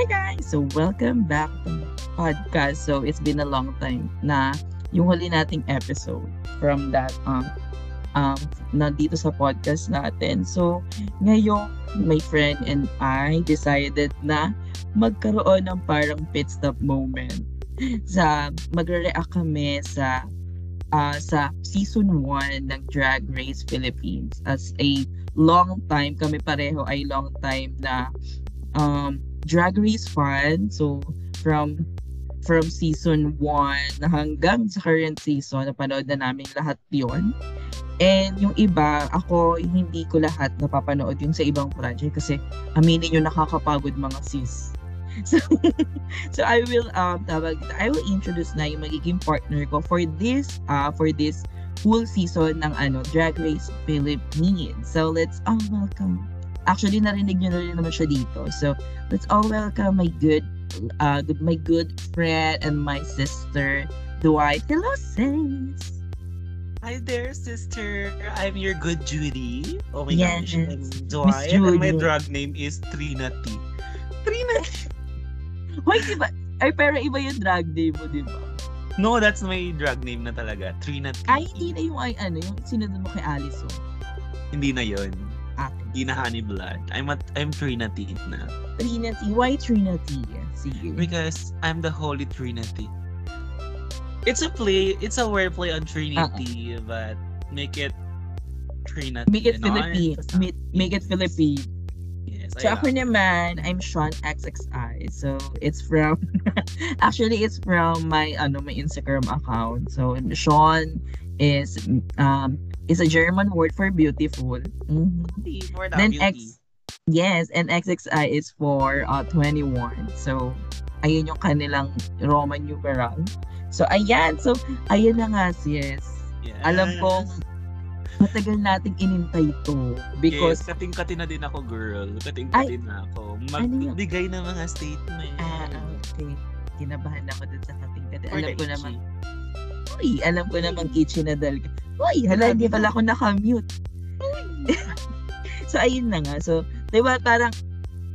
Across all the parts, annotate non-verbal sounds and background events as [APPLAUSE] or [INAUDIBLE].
Hi guys! So welcome back to my podcast. So it's been a long time na yung huli nating episode from that um um nandito sa podcast natin. So ngayon my friend and I decided na magkaroon ng parang pit stop moment [LAUGHS] sa magre-react kami sa uh, sa season 1 ng Drag Race Philippines as a long time kami pareho ay long time na um Drag Race fan. So, from from season 1 hanggang sa current season, napanood na namin lahat yon And yung iba, ako hindi ko lahat napapanood yung sa ibang project kasi aminin nyo nakakapagod mga sis. [LAUGHS] So, so I will um tawag I will introduce na yung magiging partner ko for this uh for this full season ng ano Drag Race Philippines. So let's all welcome Actually, narinig nyo na rin naman siya dito. So, let's all welcome my good, uh, my good friend and my sister, Dwight. Hello, sis! Hi there, sister. I'm your good Judy. Oh my yes. gosh, I'm Dwight. And my drag name is Trinity. Trinity! Hoy, di ba? Ay, pero iba yung drag name mo, di ba? No, that's my drag name na talaga. Trinity. Ay, hindi na yung ay, ano, yung sinunod mo kay Alice, oh. Hindi na yon ate. Di na honey blood. I'm at, I'm Trinity na. Trinity. Why Trinity? Sige. Because I'm the Holy Trinity. It's a play, it's a wordplay on Trinity, uh-uh. but make it Trinity. Make it Philippine. Make, make it Philippine. Yes, so ako naman, I'm Sean XXI. So it's from [LAUGHS] actually it's from my ano my Instagram account. So Sean is um is a German word for beautiful. Mm-hmm. For then X Yes, and XXI is for uh, 21. So, ayun yung kanilang Roman numeral. So, ayan. So, ayun na nga, sis. Yes. Alam ko, matagal nating inintay to. Because... Yes, kating-kati na din ako, girl. Kating-kati na ako. Ano Magbigay ano ng mga statement. Ah, okay. Kinabahan ako dun sa kating-kati. Alam ko naman. Uy, alam ko naman kitchen na dal. Uy, hala, hindi pala ako naka-mute. so, ayun na nga. So, di ba parang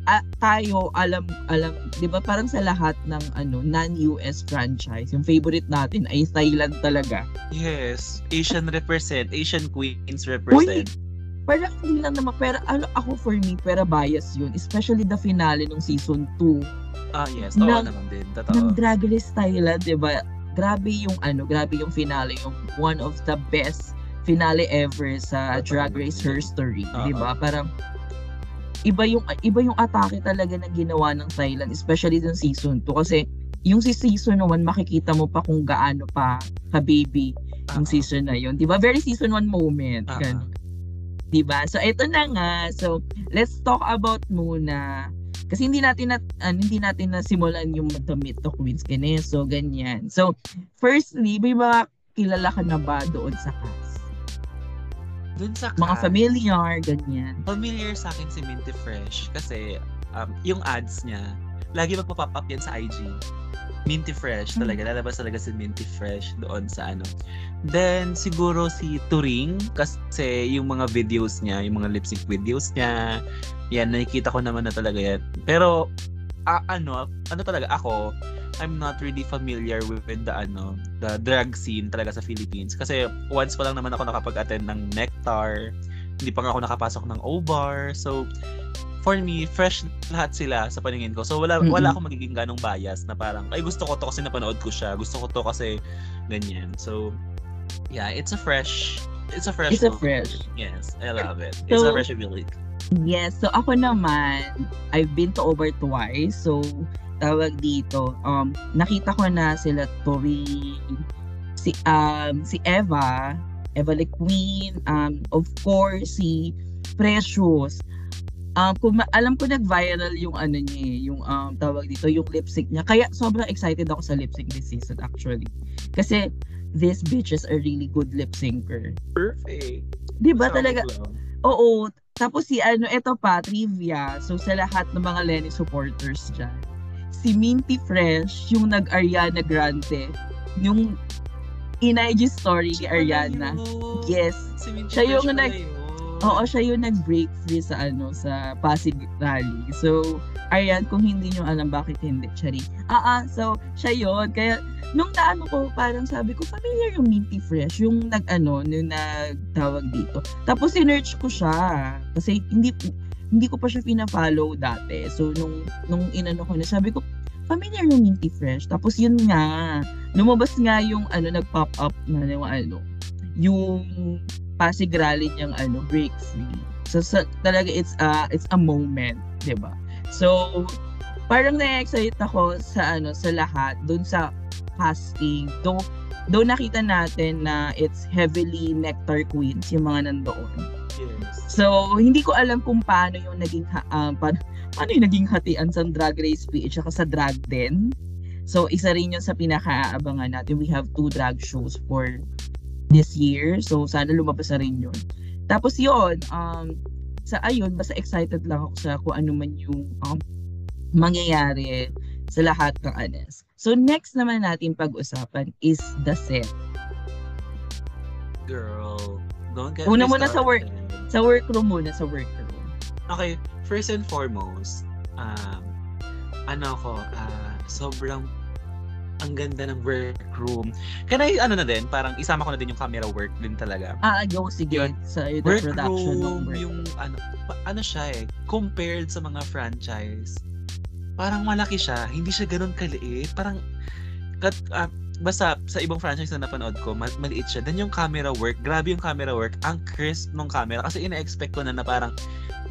uh, tayo, alam, alam, di ba parang sa lahat ng ano non-US franchise, yung favorite natin ay Thailand talaga. Yes. Asian represent. Asian queens represent. Uy, parang hindi lang naman, pero ano, ako for me, pero bias yun. Especially the finale ng season 2. Ah, yes. Oo ng, naman din. Totoo. Ng Drag Race Thailand, di ba? Grabe yung ano, grabe yung finale, yung one of the best finale ever sa Drag Race history, uh-huh. 'di ba? Parang iba yung iba yung atake talaga na ginawa ng Thailand, especially yung season 2 kasi yung si season 1 makikita mo pa kung gaano pa ka baby uh-huh. yung season na yun. 'Di ba? Very season 1 moment. Uh-huh. Ganun. 'Di ba? So ito na nga. So let's talk about muna kasi hindi natin na uh, hindi natin na simulan yung The Meet the Queens so ganyan. So, firstly, may mga kilala ka na ba doon sa cast? Doon sa cast? Mga familiar, ganyan. Familiar sa akin si Minty Fresh kasi um, yung ads niya, lagi magpa-pop up yan sa IG. Minty Fresh talaga. Hmm. Lalabas talaga si Minty Fresh doon sa ano. Then, siguro si Turing kasi yung mga videos niya, yung mga lip sync videos niya, yan, nakikita ko naman na talaga yan. Pero, uh, ano, ano talaga, ako, I'm not really familiar with, with the ano, the drag scene talaga sa Philippines. Kasi once pa lang naman ako nakapag-attend ng Nectar, hindi pa nga ako nakapasok ng O-Bar. So, for me, fresh lahat sila sa paningin ko. So, wala, mm-hmm. wala akong magiging ganong bias na parang, ay gusto ko to kasi napanood ko siya. Gusto ko to kasi ganyan. So, yeah, it's a fresh, it's a fresh. It's a fresh. Yes, I love it. It's so, a fresh ability. Yes. So, ako naman, I've been to over twice. So, tawag dito, um, nakita ko na sila Tori, si, um, si Eva, Eva the Queen, um, of course, si Precious. Um, kung ma- alam ko nag-viral yung ano niya, eh, yung um, tawag dito, yung lip sync niya. Kaya sobrang excited ako sa lip sync this season actually. Kasi these bitches are really good lip syncer. Perfect. 'Di ba talaga? Oo, tapos si ano, ito pa, trivia. So sa lahat ng mga Lenny supporters dyan. Si Minty Fresh, yung nag-Ariana Grande. Yung in IG story ni Ariana. Yun. Yes. Si siya yung nag... Oo, siya yung nag-break free sa ano sa Pasig Rally. So, ayan, kung hindi nyo alam bakit hindi, Chari. Ah, ah, so, siya yun. Kaya, nung naano ko, parang sabi ko, familiar yung Minty Fresh, yung nag-ano, yung nagtawag dito. Tapos, sinerch ko siya. Kasi, hindi, hindi ko pa siya pina-follow dati. So, nung, nung inano ko na, sabi ko, familiar yung Minty Fresh. Tapos, yun nga, lumabas nga yung, ano, nag-pop up na, yung, ano, yung Pasig Rally niyang ano, break free. So, sa, talaga it's a, it's a moment, 'di ba? So, parang na-excite ako sa ano sa lahat doon sa casting. Though, though nakita natin na it's heavily nectar queens yung mga nandoon. Yes. So, hindi ko alam kung paano yung naging ha- um, paano, [LAUGHS] paano yung naging hatian sa Drag Race PH at sa Drag Den. So, isa rin yun sa pinaka-aabangan natin. We have two drag shows for this year. So, sana lumabas na rin yun. Tapos yun, um, sa ayun, basta excited lang ako sa kung ano man yung um, mangyayari sa lahat ng anes. So, next naman natin pag-usapan is the set. Girl, don't get Una muna sa work. Sa workroom muna, sa workroom. Okay, first and foremost, um, ano ko, ah, sobrang ang ganda ng workroom. Can I, ano na din, parang isama ko na din yung camera work din talaga. Ah, go, sige. Yun. Sa the production ng Workroom, work. yung ano, ano siya eh, compared sa mga franchise, parang malaki siya, hindi siya ganun kaliit. Parang, kat, ah, basta sa ibang franchise na napanood ko, mal- maliit siya. Then yung camera work, grabe yung camera work, ang crisp ng camera. Kasi ina-expect ko na na parang,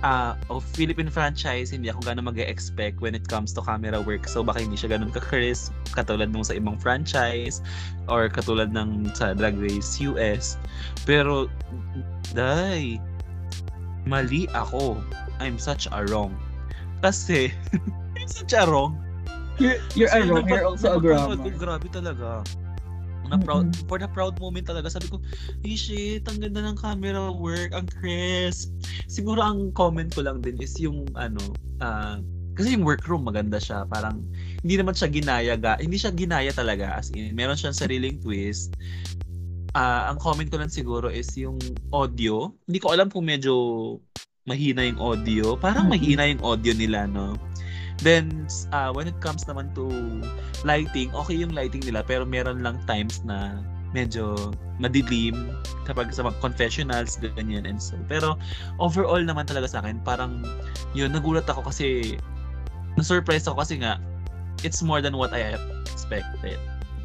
ah, oh, Philippine franchise, hindi ako gano'n mag expect when it comes to camera work. So baka hindi siya ganun ka-crisp, katulad nung sa ibang franchise, or katulad ng sa Drag Race US. Pero, day, mali ako. I'm such a wrong. Kasi, [LAUGHS] I'm such a wrong. You're, you're a So, wrong, napag- you're also a ko, grabe talaga. Na proud, Mm-mm. for the proud moment talaga, sabi ko, hey shit, ang ganda ng camera work, ang crisp. Siguro ang comment ko lang din is yung, ano, ah, kasi yung workroom maganda siya, parang hindi naman siya ginaya, ga, hindi siya ginaya talaga, as in, meron siyang sariling twist. Ah, ang comment ko lang siguro is yung audio. Hindi ko alam kung medyo mahina yung audio. Parang mahina yung audio nila, no? Then, uh, when it comes naman to lighting, okay yung lighting nila, pero meron lang times na medyo madilim kapag sa mga confessionals, ganyan and so. Pero overall naman talaga sa akin, parang yun, nagulat ako kasi na-surprise ako kasi nga, it's more than what I expected.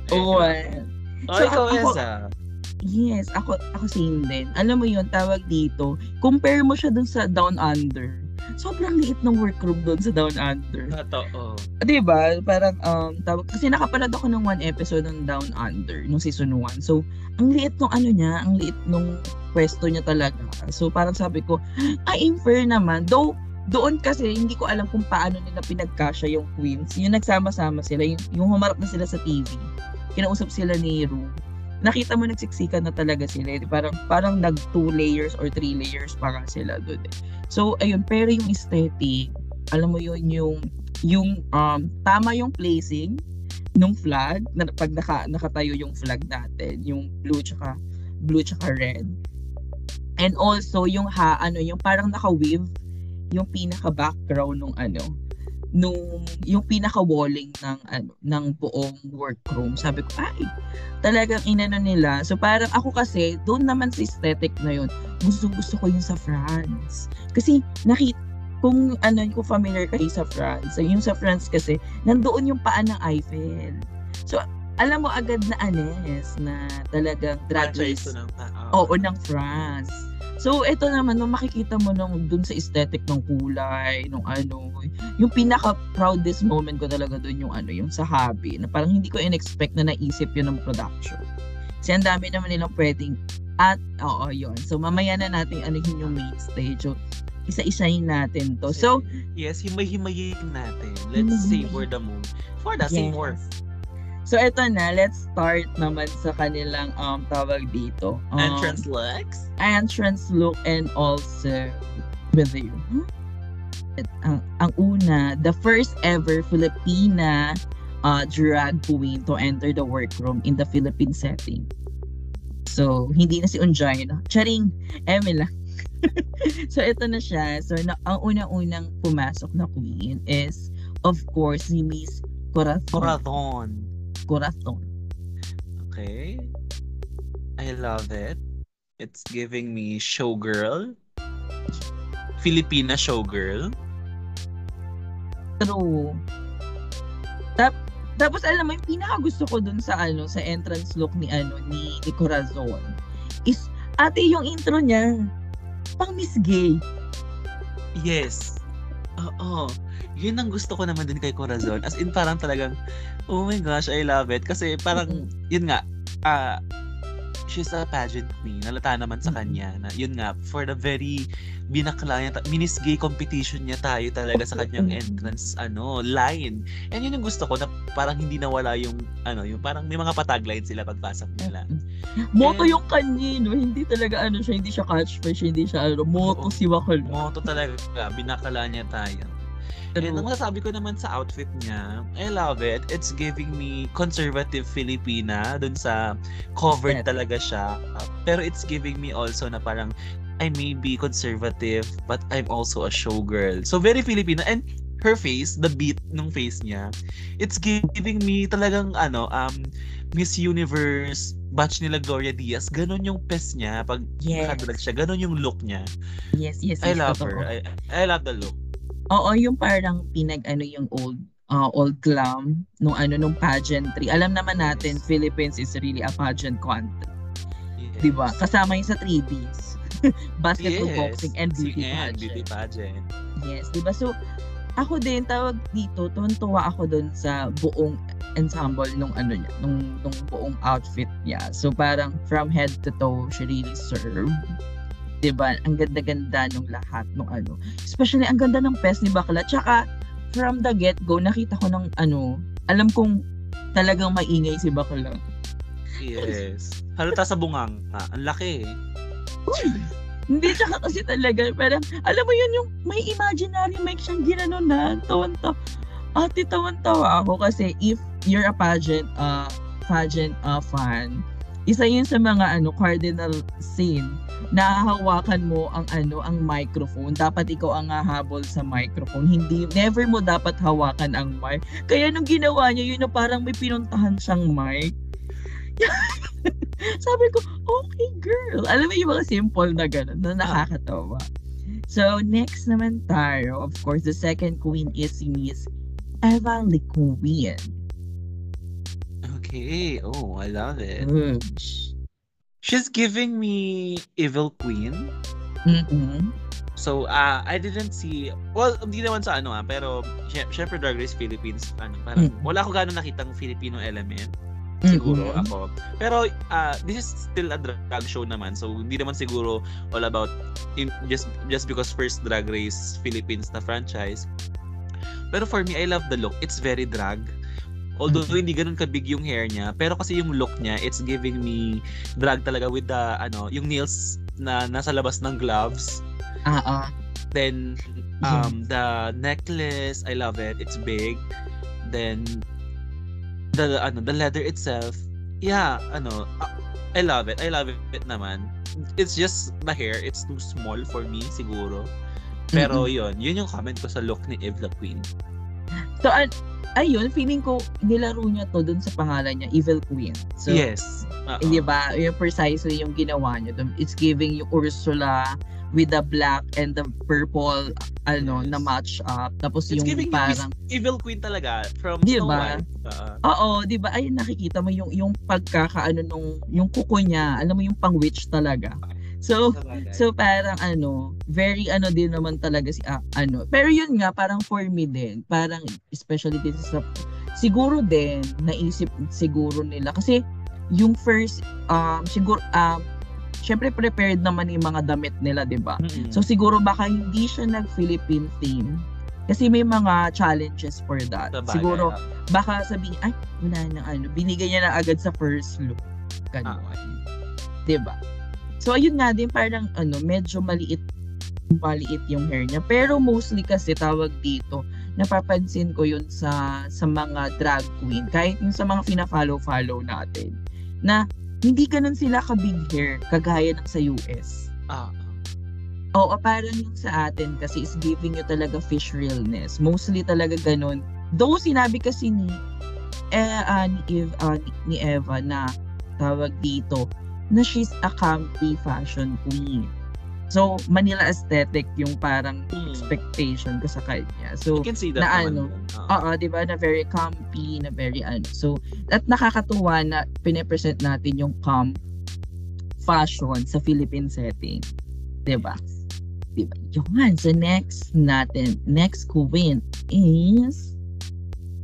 Oo. Eh, Oh, oh, ikaw, ako- Esa. Yes, ako ako same din. Alam mo yun, tawag dito, compare mo siya dun sa Down Under. Sobrang liit ng workroom dun sa Down Under. Totoo. 'Di ba? Parang um tawag kasi nakapanood ako ng one episode ng Down Under nung season 1. So, ang liit nung ano niya, ang liit nung pwesto niya talaga. So, parang sabi ko, ay fair naman. Though doon kasi hindi ko alam kung paano nila pinagkasya yung queens. Yung nagsama-sama sila, yung, yung humarap na sila sa TV. Kinausap sila ni Ru. Nakita mo nagsiksikan na talaga sila. eh. Parang parang nag two layers or three layers para sila doon. Eh. So ayun, pero yung aesthetic, alam mo yun yung yung um tama yung placing nung flag na pag naka, nakatayo yung flag natin, yung blue tsaka blue tsaka red. And also yung ha ano yung parang naka-weave yung pinaka background nung ano nung yung pinaka walling ng ano ng buong workroom sabi ko ay talagang inano nila. So parang ako kasi doon naman sa aesthetic na yun gusto gusto ko yung sa France. Kasi nakita kung ano kung familiar kayo sa France so yung sa France kasi nandoon yung paa ng Eiffel. So alam mo agad na anes na talagang drag race. Oo, ng France. So, ito naman, nung makikita mo nung dun sa aesthetic ng kulay, nung ano, yung pinaka-proudest moment ko talaga dun yung ano, yung sa hobby, na parang hindi ko in-expect na naisip yun ng production. Kasi ang dami naman nilang pwedeng, at, oo, yun. So, mamaya na natin ano yung main stage. So, isa-isahin natin to. So, yes, himay-himayin natin. Let's Himay-himayin. savor the moment. For the Yes. savor. So eto na, let's start naman sa kanilang um, tawag dito. Um, Entrance Lex. entrance look and also with you. Ang, ang una, the first ever Filipina uh, drag queen to enter the workroom in the Philippine setting. So, hindi na si Unjay, no? Charing, Eme lang. [LAUGHS] so, ito na siya. So, na, ang unang-unang pumasok na queen is, of course, si Miss Corazon. Corazon. Corazon. Okay. I love it. It's giving me showgirl. Filipina showgirl. True. Tap, tapos alam mo, yung pinaka gusto ko dun sa ano, sa entrance look ni ano, ni, ni Corazon is, ate yung intro niya, pang Miss Gay. Yes. Oo. Yun ang gusto ko naman din kay Corazon. As in, parang talagang, oh my gosh, I love it. Kasi parang, yun nga, ah, she's a pageant queen. Nalata naman sa kanya na yun nga, for the very binakla niya, ta- minis gay competition niya tayo talaga sa kanyang entrance ano line. And yun yung gusto ko na parang hindi nawala yung ano, yung parang may mga patagline sila pagpasok nila. Moto And- yung kanya, no? Hindi talaga ano siya, hindi siya catchphrase, hindi siya ano, moto si Wakal. Moto talaga, binakala niya tayo. And ang masasabi ko naman sa outfit niya, I love it. It's giving me conservative Filipina dun sa covered talaga siya. Pero it's giving me also na parang I may be conservative but I'm also a showgirl. So very Filipina and her face, the beat ng face niya, it's giving me talagang ano, um Miss Universe batch nila Gloria Diaz, ganun yung pes niya pag Yes. nakadrag siya, ganun yung look niya. Yes, yes, I yes, love totoo. her. I, I love the look. Oo, yung parang pinag ano yung old uh, old glam nung ano nung pageantry. Alam naman natin. Philippines is really a pageant country, Yes. 'di ba? Kasama yun sa 3Ds. [LAUGHS] Basketball, Yes. boxing and beauty And pageant. beauty pageant. Yes, 'di ba? So ako din tawag dito, tuwan-tuwa ako doon sa buong ensemble nung ano niya, nung nung buong outfit niya. So parang from head to toe, she really served. 'Di ba? Ang ganda-ganda nung lahat nung ano. Especially ang ganda ng pes ni Bakla. Tsaka from the get-go, nakita ko ng ano, alam kong talagang maingay si Bakla. Yes. Halata sa bungang. Ah, ang laki eh. Hindi, tsaka kasi talaga, parang, alam mo yun, yung may imaginary mic siyang ginano na, tawan-tawa. Ate, tawan-tawa ako kasi if you're a pageant, uh, pageant uh, fan, isa yun sa mga ano cardinal sin na hahawakan mo ang ano ang microphone. Dapat ikaw ang hahabol sa microphone. Hindi never mo dapat hawakan ang mic. Kaya nung ginawa niya yun na parang may pinuntahan siyang mic. [LAUGHS] Sabi ko okay girl. Alam mo yung mga simple na gano'n na nakakatawa. So next naman tayo. Of course the second queen is si Miss Eva Liquin Okay. Oh, I love it. Oosh. She's giving me Evil Queen. Mm-mm. So, uh, I didn't see, well, hindi naman sa ano ah, pero sy- syempre Drag Race Philippines, ano, parang, Mm. wala ko gano'n nakitang Filipino element. Siguro Mm-mm. ako. Pero, uh, this is still a drag show naman. So, hindi naman siguro all about, in, just just because first Drag Race Philippines na franchise. Pero for me, I love the look. It's very drag. Although Mm-hmm. hindi ganun kabig yung hair niya, pero kasi yung look niya, it's giving me drag talaga with the ano, yung nails na nasa labas ng gloves. Ah, ah. Then um the necklace, I love it. It's big. Then the ano, the leather itself, yeah, ano, I love it. I love it naman. It's just the hair, it's too small for me siguro. Pero yun, yun yung comment ko sa look ni Eve the Queen. So, an- ayun, feeling ko, nilaro niya to dun sa pangalan niya, Evil Queen. So, yes. Oo. Di ba? Yung precisely yung ginawa niya dun. It's giving yung Ursula with the black and the purple ano Yes. na match up. Tapos It's yung giving parang Evil Queen talaga from Di Snow ba? White. Oo. Oo, 'di ba? Ayun nakikita mo yung yung pagkakaano nung yung kuko niya, alam mo yung pang witch talaga. So. So parang ano, very ano din naman talaga si ah, ano. Pero yun nga parang for me din, parang especially this is a, siguro din naisip siguro nila kasi yung first um siguro um syempre prepared naman yung mga damit nila, 'di ba? Mm-mm. So siguro baka hindi siya nag-Philippine theme kasi may mga challenges for that. Sabagay, Siguro oo. baka sabihin, ay, wala na ano, binigay niya na agad sa first look. Ganun. Ah. 'di ba? So ayun nga din parang ano, medyo maliit maliit yung hair niya. Pero mostly kasi tawag dito, napapansin ko yun sa sa mga drag queen, kahit yung sa mga fina-follow-follow natin, na hindi ganun sila ka big hair kagaya ng sa US. Ah, ah. Oo, parang yung sa atin kasi is giving you talaga fish realness. Mostly talaga ganun. Though sinabi kasi ni eh, ah, ni, Eve, ah, ni, ni Eva na tawag dito na she's a campy fashion queen. So, Manila aesthetic yung parang Hmm. expectation ko sa kanya. So, You can see that na ano, dun. Oo. Oo, 'di ba? Na very campy, na very ano. So, at nakakatuwa na pine-present natin yung camp fashion sa Philippine setting. 'Di ba? 'Di ba? Yun. So next natin, next queen is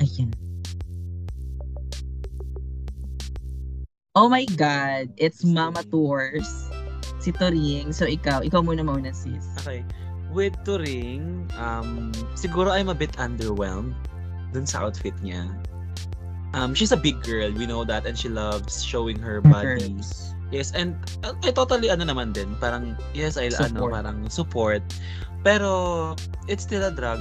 ayan. Oh my God, it's Mama Tours. Si Toring. So ikaw, ikaw muna mauna sis. Okay. With Turing, um, siguro I'm a bit underwhelmed dun sa outfit niya. Um, she's a big girl, we know that, and she loves showing her body. Yes, and uh, I totally ano naman din, parang yes, I ano, parang support. Pero it's still a drag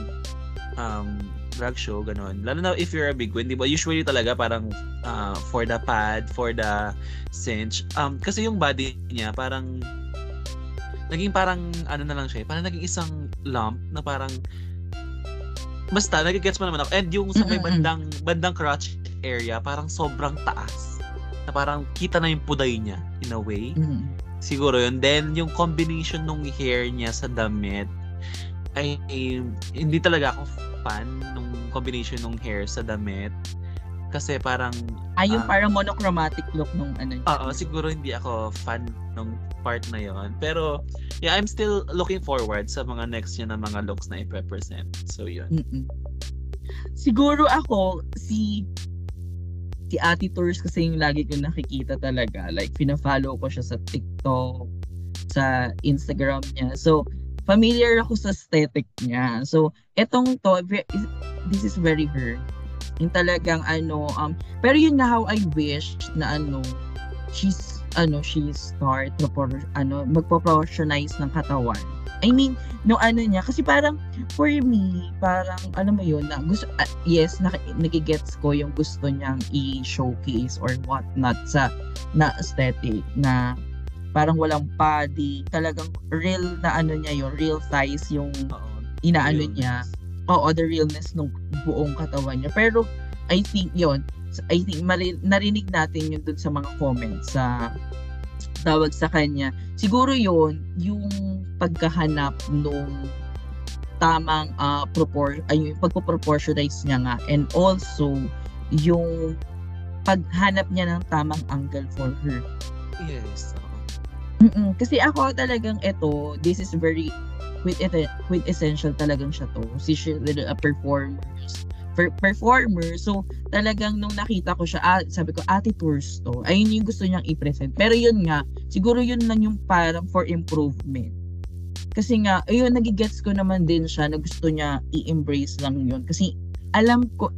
um drag show ganon. Lalo na if you're a big queen, 'di ba? Usually talaga parang uh, for the pad, for the cinch. Um kasi yung body niya parang naging parang ano na lang siya, eh, parang naging isang lump na parang basta nagigets mo naman ako. And yung sa may bandang bandang crotch area, parang sobrang taas. Na parang kita na yung puday niya in a way. Mm. Siguro yun. Then, yung combination ng hair niya sa damit, ay, ay, hindi talaga ako fan nung combination ng hair sa damit. Kasi parang, Ay, yung Ah. parang monochromatic look nung ano oo, siguro hindi ako fan nung part na yon Pero, yeah, I'm still looking forward sa mga next niya na mga looks na i-represent. So, yun. Mm-mm. Siguro ako, si si Ate Tours kasi yung lagi ko nakikita talaga. Like, pina-follow ko siya sa TikTok, sa Instagram niya. So, familiar ako sa aesthetic niya. So, etong to, this is very her. Yung talagang ano, um, pero yun na how I wish na ano, she's, ano, she's start, propor, ano, magpo-proportionize ng katawan. I mean, no ano niya, kasi parang, for me, parang, alam mo yun, na gusto, ah, yes, nak- nagigets ko yung gusto niyang i-showcase or what not sa, na aesthetic, na parang walang body, talagang real na ano niya yun, real size yung Oo. inaano niya. Oo, the realness ng buong katawan niya. Pero, I think yon I think mari- narinig natin yun dun sa mga comments sa tawag sa kanya. Siguro yon yung pagkahanap nung tamang uh, propor ay yung pagpo-proportionize niya nga and also yung paghanap niya ng tamang angle for her. Yes. Mm-mm. Kasi ako talagang ito, this is very with it with essential talagang siya to. Si she a performer per- performer. So, talagang nung nakita ko siya, ah, sabi ko, ate tours to. Ayun yung gusto niyang i-present. Pero yun nga, siguro yun lang yung parang for improvement. Kasi nga, ayun, nagigets ko naman din siya na gusto niya i-embrace lang yun. Kasi alam ko,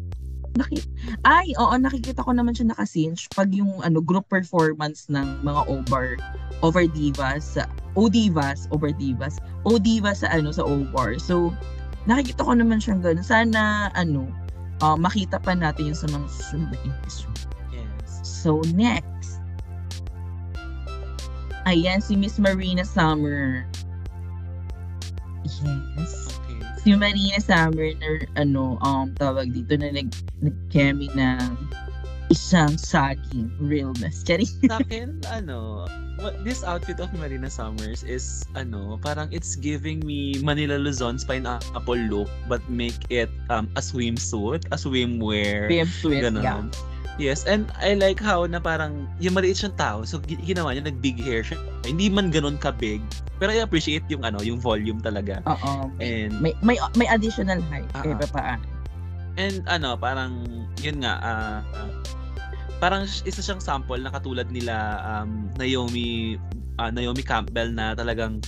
naki, ay, oo, nakikita ko naman siya nakasinch pag yung ano, group performance ng mga over, over divas, o divas, over divas, o divas sa ano, sa over. So, nakikita ko naman siyang gano'n. Sana, ano, uh, makita pa natin yun sa mga susunod na episode. Yes. So, next. Ayan, si Miss Marina Summer. Yes. Si Marina Summer na, ano, um, tawag dito na nag, nag-chemi ng isang saging realness. Charing. Sa akin, ano, this outfit of Marina Summers is, ano, parang it's giving me Manila Luzon's pineapple look but make it um, a swimsuit, a swimwear. Pimp twist, Ganon. yeah. Yes, and I like how na parang yung maliit siyang tao, so gi- ginawa niya, nag-big hair siya. Hindi man ganun ka-big, pero I appreciate yung ano, yung volume talaga. Oo. And May, may, may additional height. Ah, Kaya ah. pa. And ano, parang, yun nga, ah, parang isa siyang sample na katulad nila um, Naomi ah, Naomi Campbell na talagang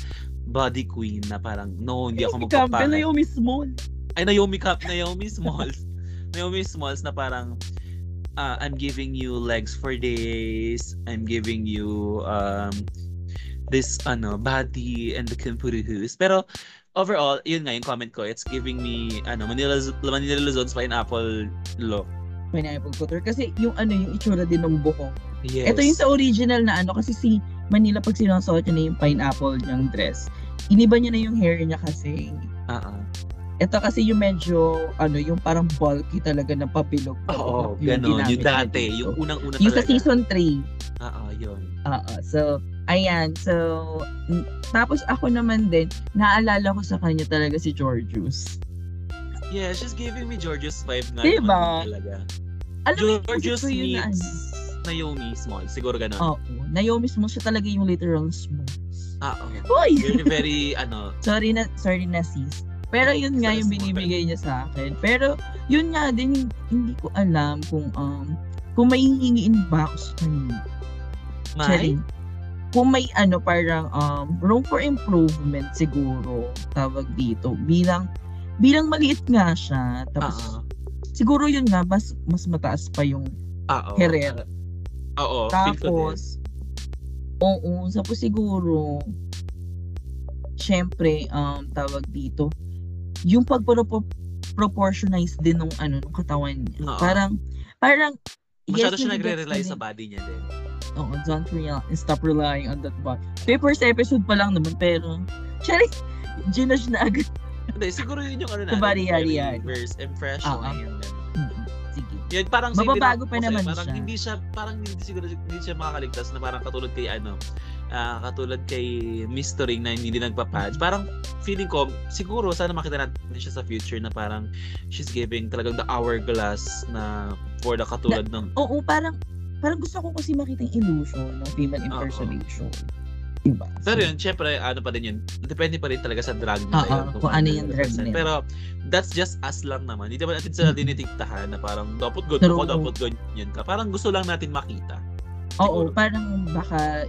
body queen na parang no hindi ako Si Campbell magpapakit. na yung Miss Small. Ay Naomi Camp Naomi Smalls. [LAUGHS] Naomi Smalls na parang ah, I'm giving you legs for days. I'm giving you um this ano body and the kumpuruhus. Pero overall, yun nga yung comment ko. It's giving me ano Manila Manila Luzon's pineapple look. Pineapple Couture. Kasi yung ano, yung itsura din ng buhok. Yes. Ito yung sa original na ano, kasi si Manila pag sinusuot niya na yung pineapple niyang dress, iniba niya na yung hair niya kasi. Oo. Ito kasi yung medyo, ano, yung parang bulky talaga na papilog. Oo, yung ganun. Yung dati, dito. yung unang-una Yung sa season 3. Oo, yun. Oo. So, ayan. So, tapos ako naman din, naalala ko sa kanya talaga si Georgius. Yeah, she's giving me Georgia's vibe nga Diba? talaga. Alam Georgius na meets ano. Naomi Small. Siguro ganun. Oo. Naomi Small siya talaga yung literal small. Ah, okay. Hoy! Very, very, ano, [LAUGHS] sorry na, sorry na sis. Pero yun nga yung binibigay niya sa akin. Pero yun nga din, hindi ko alam kung um kung may hihingiin ba ako sa kanya. may, Charing. Kung may ano parang um room for improvement siguro tawag dito bilang bilang maliit nga siya tapos Oo. siguro yun nga mas mas mataas pa yung Oo. Herrera. Oo. Tapos, oo, tapos siguro, syempre, um, tawag dito, yung pag-proportionize din nung ano, nung katawan niya. Oo. Parang, parang, Masyado yes, siya nagre-rely sa body niya din. Oo, don't real, stop relying on that body. Kaya first episode pa lang naman, pero, syempre, ginage na agad. Hindi, siguro yun yung ano natin. body, yari, yari. First impression. Yun. Mm, Sige. Yun, parang Mababago pa na- naman parang siya. hindi siya, parang hindi siguro, hindi siya makakaligtas na parang katulad kay ano, ah, katulad kay Mystery na hindi nagpa-patch. Parang feeling ko, siguro sana makita natin siya sa future na parang she's giving talagang the hourglass na for the katulad ng Oo, parang, parang gusto ko kasi makita yung illusion ng female impersonation. Diba? Pero yun, syempre, ano pa din yun, depende pa rin talaga sa drug nila Oo, yun. kung ano yung drug nila. Pero, that's just us lang naman. Hindi naman natin sila dinitiktahan na parang, dapat good True. ako, dapat ganyan ka. Parang gusto lang natin makita. Oo, Siguro. parang baka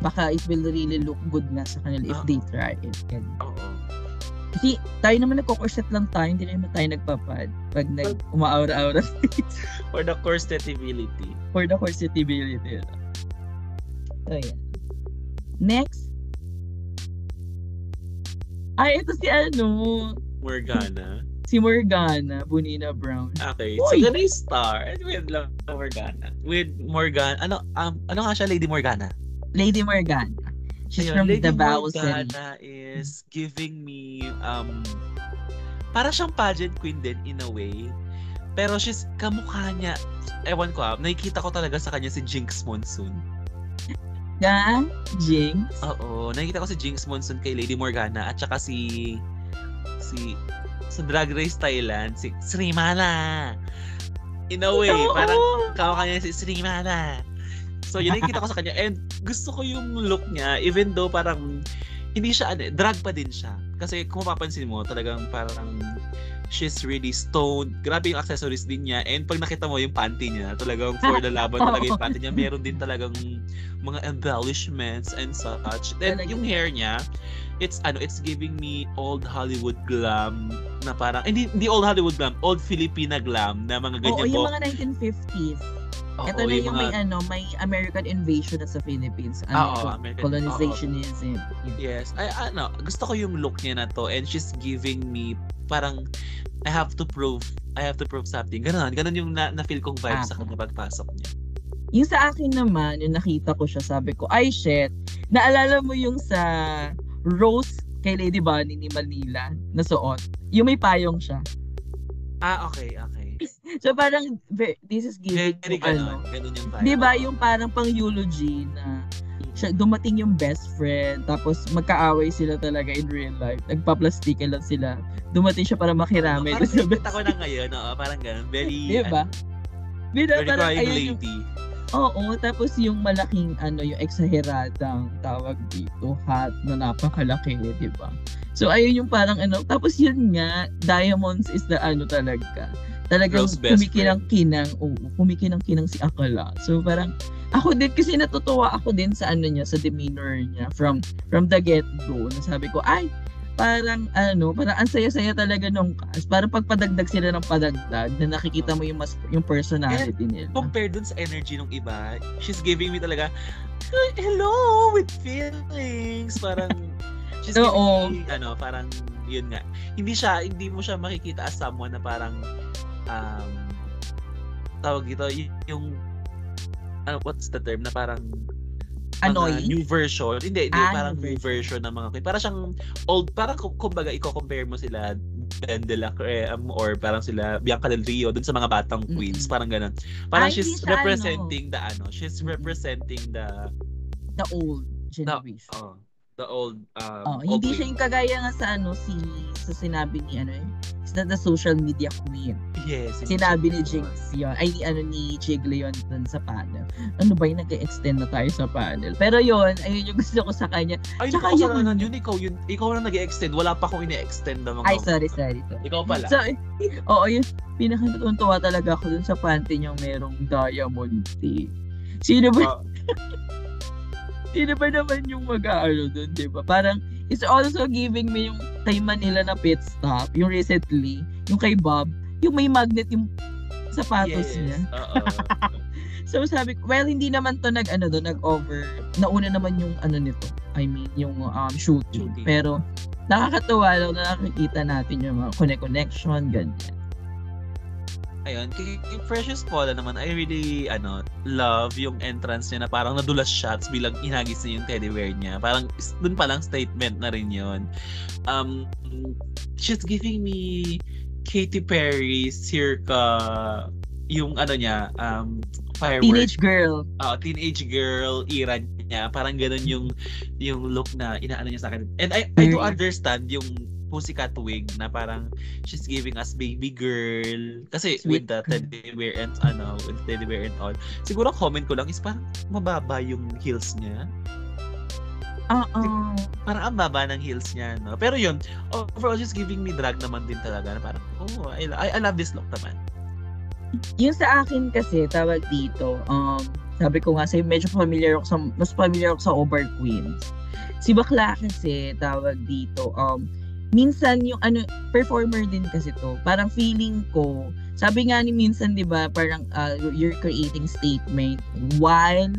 baka it will really look good na sa kanila if they try it. Ganun. Oo. Kasi tayo naman nagko-corset lang tayo, hindi naman tayo nagpapad pag nag umaawra-awra [LAUGHS] For the corsetability. for the corsetability. So, yeah. Next. Ay, ito si ano, Morgana. [LAUGHS] si Morgana Bonina Brown. Okay. Uy! So, gonna start with Love Morgana. With Morgana. Ano, um, ano nga siya, Lady Morgana? Lady Morgana. She's Ayun, from Lady Davao City. Morgana is giving me, um, para siyang pageant queen din in a way. Pero she's, kamukha niya, ewan ko ah, nakikita ko talaga sa kanya si Jinx Monsoon. Na Jinx. Oo, nakikita ko si Jinx Monsoon kay Lady Morgana at saka si, si, sa Drag Race Thailand, si Srimana. In a way, Oo. parang kamukha niya si Srimana. So, yun nakikita ko sa kanya. And gusto ko yung look niya, even though parang hindi siya, ano, drag pa din siya. Kasi kung mapapansin mo, talagang parang she's really stoned. Grabe yung accessories din niya. And pag nakita mo yung panty niya, talagang for the laban talaga yung [LAUGHS] panty niya. Meron din talagang mga embellishments and such. Then yung hair niya, it's ano, it's giving me old Hollywood glam na parang hindi hindi old Hollywood glam, old Filipina glam na mga Oo, ganyan yung po. mga 1950s. Oo, Ito na yung, mga- may ano, may American invasion na sa Philippines. Ano, to, American- colonizationism. Yes. Ay, ano, gusto ko yung look niya na to and she's giving me parang I have to prove I have to prove something. Ganon. Ganon yung na, na-feel kong vibe sa Ah. kanya pagpasok niya. Yung sa akin naman, yung nakita ko siya, sabi ko, ay shit, naalala mo yung sa Rose kay Lady Bunny ni Manila na suot? Yung may payong siya. Ah, okay, okay. So parang, this is giving Very to, ano. Ganon yung vibe. Di ba yung parang pang eulogy na siya, dumating yung best friend, tapos magkaaway sila talaga in real life. Nagpa-plastikan lang sila. Dumating siya para makiramay. Parang Tapos nakita ko na ngayon, oo, parang ganon. Very, [LAUGHS] Di ba? Bida, very parang ayun yung, lady. oo, tapos yung malaking, ano, yung exageradang tawag dito, hat na napakalaki, di ba? So, ayun yung parang ano, tapos yun nga, Diamonds is the ano talaga. Talagang kumikinang-kinang, oo, kumikinang-kinang si Akala. So, parang, ako din, kasi natutuwa ako din sa ano niya, sa demeanor niya, from, from the get-go, na sabi ko, ay, parang ano, parang ang saya-saya talaga nung cast. Parang pagpadagdag sila ng padagdag na nakikita mo yung mas yung personality nila. Compared dun sa energy ng iba, she's giving me talaga, "Ay, hello, with feelings. Parang, [LAUGHS] she's Oo. giving me, ano, parang, yun nga. Hindi siya, hindi mo siya makikita as someone na parang, um, tawag dito, y- yung, ano, what's the term, na parang, Annoying? new version. Hindi, hindi Ah, parang new version ng mga queen. Parang siyang old, parang kumbaga, i-compare mo sila Ben de la Creme or parang sila Bianca del Rio dun sa mga batang queens. Parang ganun. Parang Ah, she's siya, representing the ano, she's Mm-mm. representing the The old generation. oh, the old um Oh, old hindi siya queen. yung kagaya nga sa ano si sa sinabi ni ano eh. Is that the social media queen? Yes. hindi Sinabi siya ni. Jigs yun. Ay, ano ni Jiggly yun dun sa panel. Ano ba yung nag-extend na tayo sa panel? Pero yun, ayun yung [LAUGHS] gusto ko sa kanya. Ay, Tsaka Tsaka yung- yun, yun, ikaw yun, ikaw na nag-extend. Wala pa akong ini-extend na mga... Ay, sorry, sorry. sorry. Ikaw pala. So, [LAUGHS] oo, yun. Pinakatutuwa talaga ako dun sa panty niyang merong diamond tea. Sino ba, Ah, [LAUGHS] sino ba naman yung mag-aano dun, di ba? Parang, it's also giving me yung kay Manila na pit stop, yung recently, yung kay Bob, yung may magnet yung sapatos yes. niya. [LAUGHS] So sabi ko, well, hindi naman to nag, ano do, nag-over, nauna naman yung ano nito, I mean, yung um, shooting. Shooting. Pero, nakakatuwa lang na nakikita natin yung mga connect-connection, ganyan. Ayun, kay, Precious Paula naman, I really, ano, love yung entrance niya na parang nadulas shots bilang inagis niya yung teddy bear niya. Parang, dun pa lang statement na rin yun. Um, she's giving me Katy Perry circa yung ano niya, um, firework. Teenage girl. uh, teenage girl era niya. Parang ganun yung yung look na inaano niya sa akin. And I I do understand yung Pussycat wig na parang she's giving us baby girl. Kasi Sweet. with the teddy bear and ano with the teddy bear and all siguro comment ko lang is parang mababa yung heels niya. Oo. parang ang baba ng heels niya no? Pero yun overall she's giving me drag naman din talaga na parang oh I, I, I love this look naman. Yung sa akin kasi, tawag dito, um, sabi ko nga sa'yo, medyo familiar ako sa, mas familiar ako sa Over Queens. Si Bakla kasi, tawag dito, um, minsan yung ano, performer din kasi to. Parang feeling ko, sabi nga ni minsan, di ba, parang uh, you're creating statement while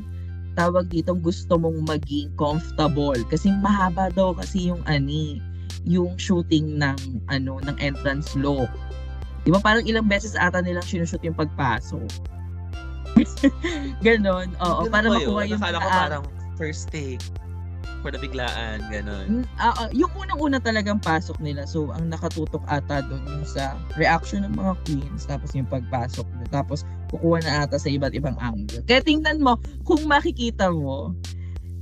tawag dito gusto mong maging comfortable kasi mahaba daw kasi yung ani yung shooting ng ano ng entrance look Di ba parang ilang beses ata nilang sinushoot yung pagpasok. [LAUGHS] Ganon. Oo, Ganun para makuha yun? yung Akala ko ah, parang first take for the biglaan ganun ah, ah, yung unang-una talagang pasok nila. So, ang nakatutok ata doon yung sa reaction ng mga queens, tapos yung pagpasok nila, tapos kukuha na ata sa iba't ibang angle. Kaya tingnan mo, kung makikita mo,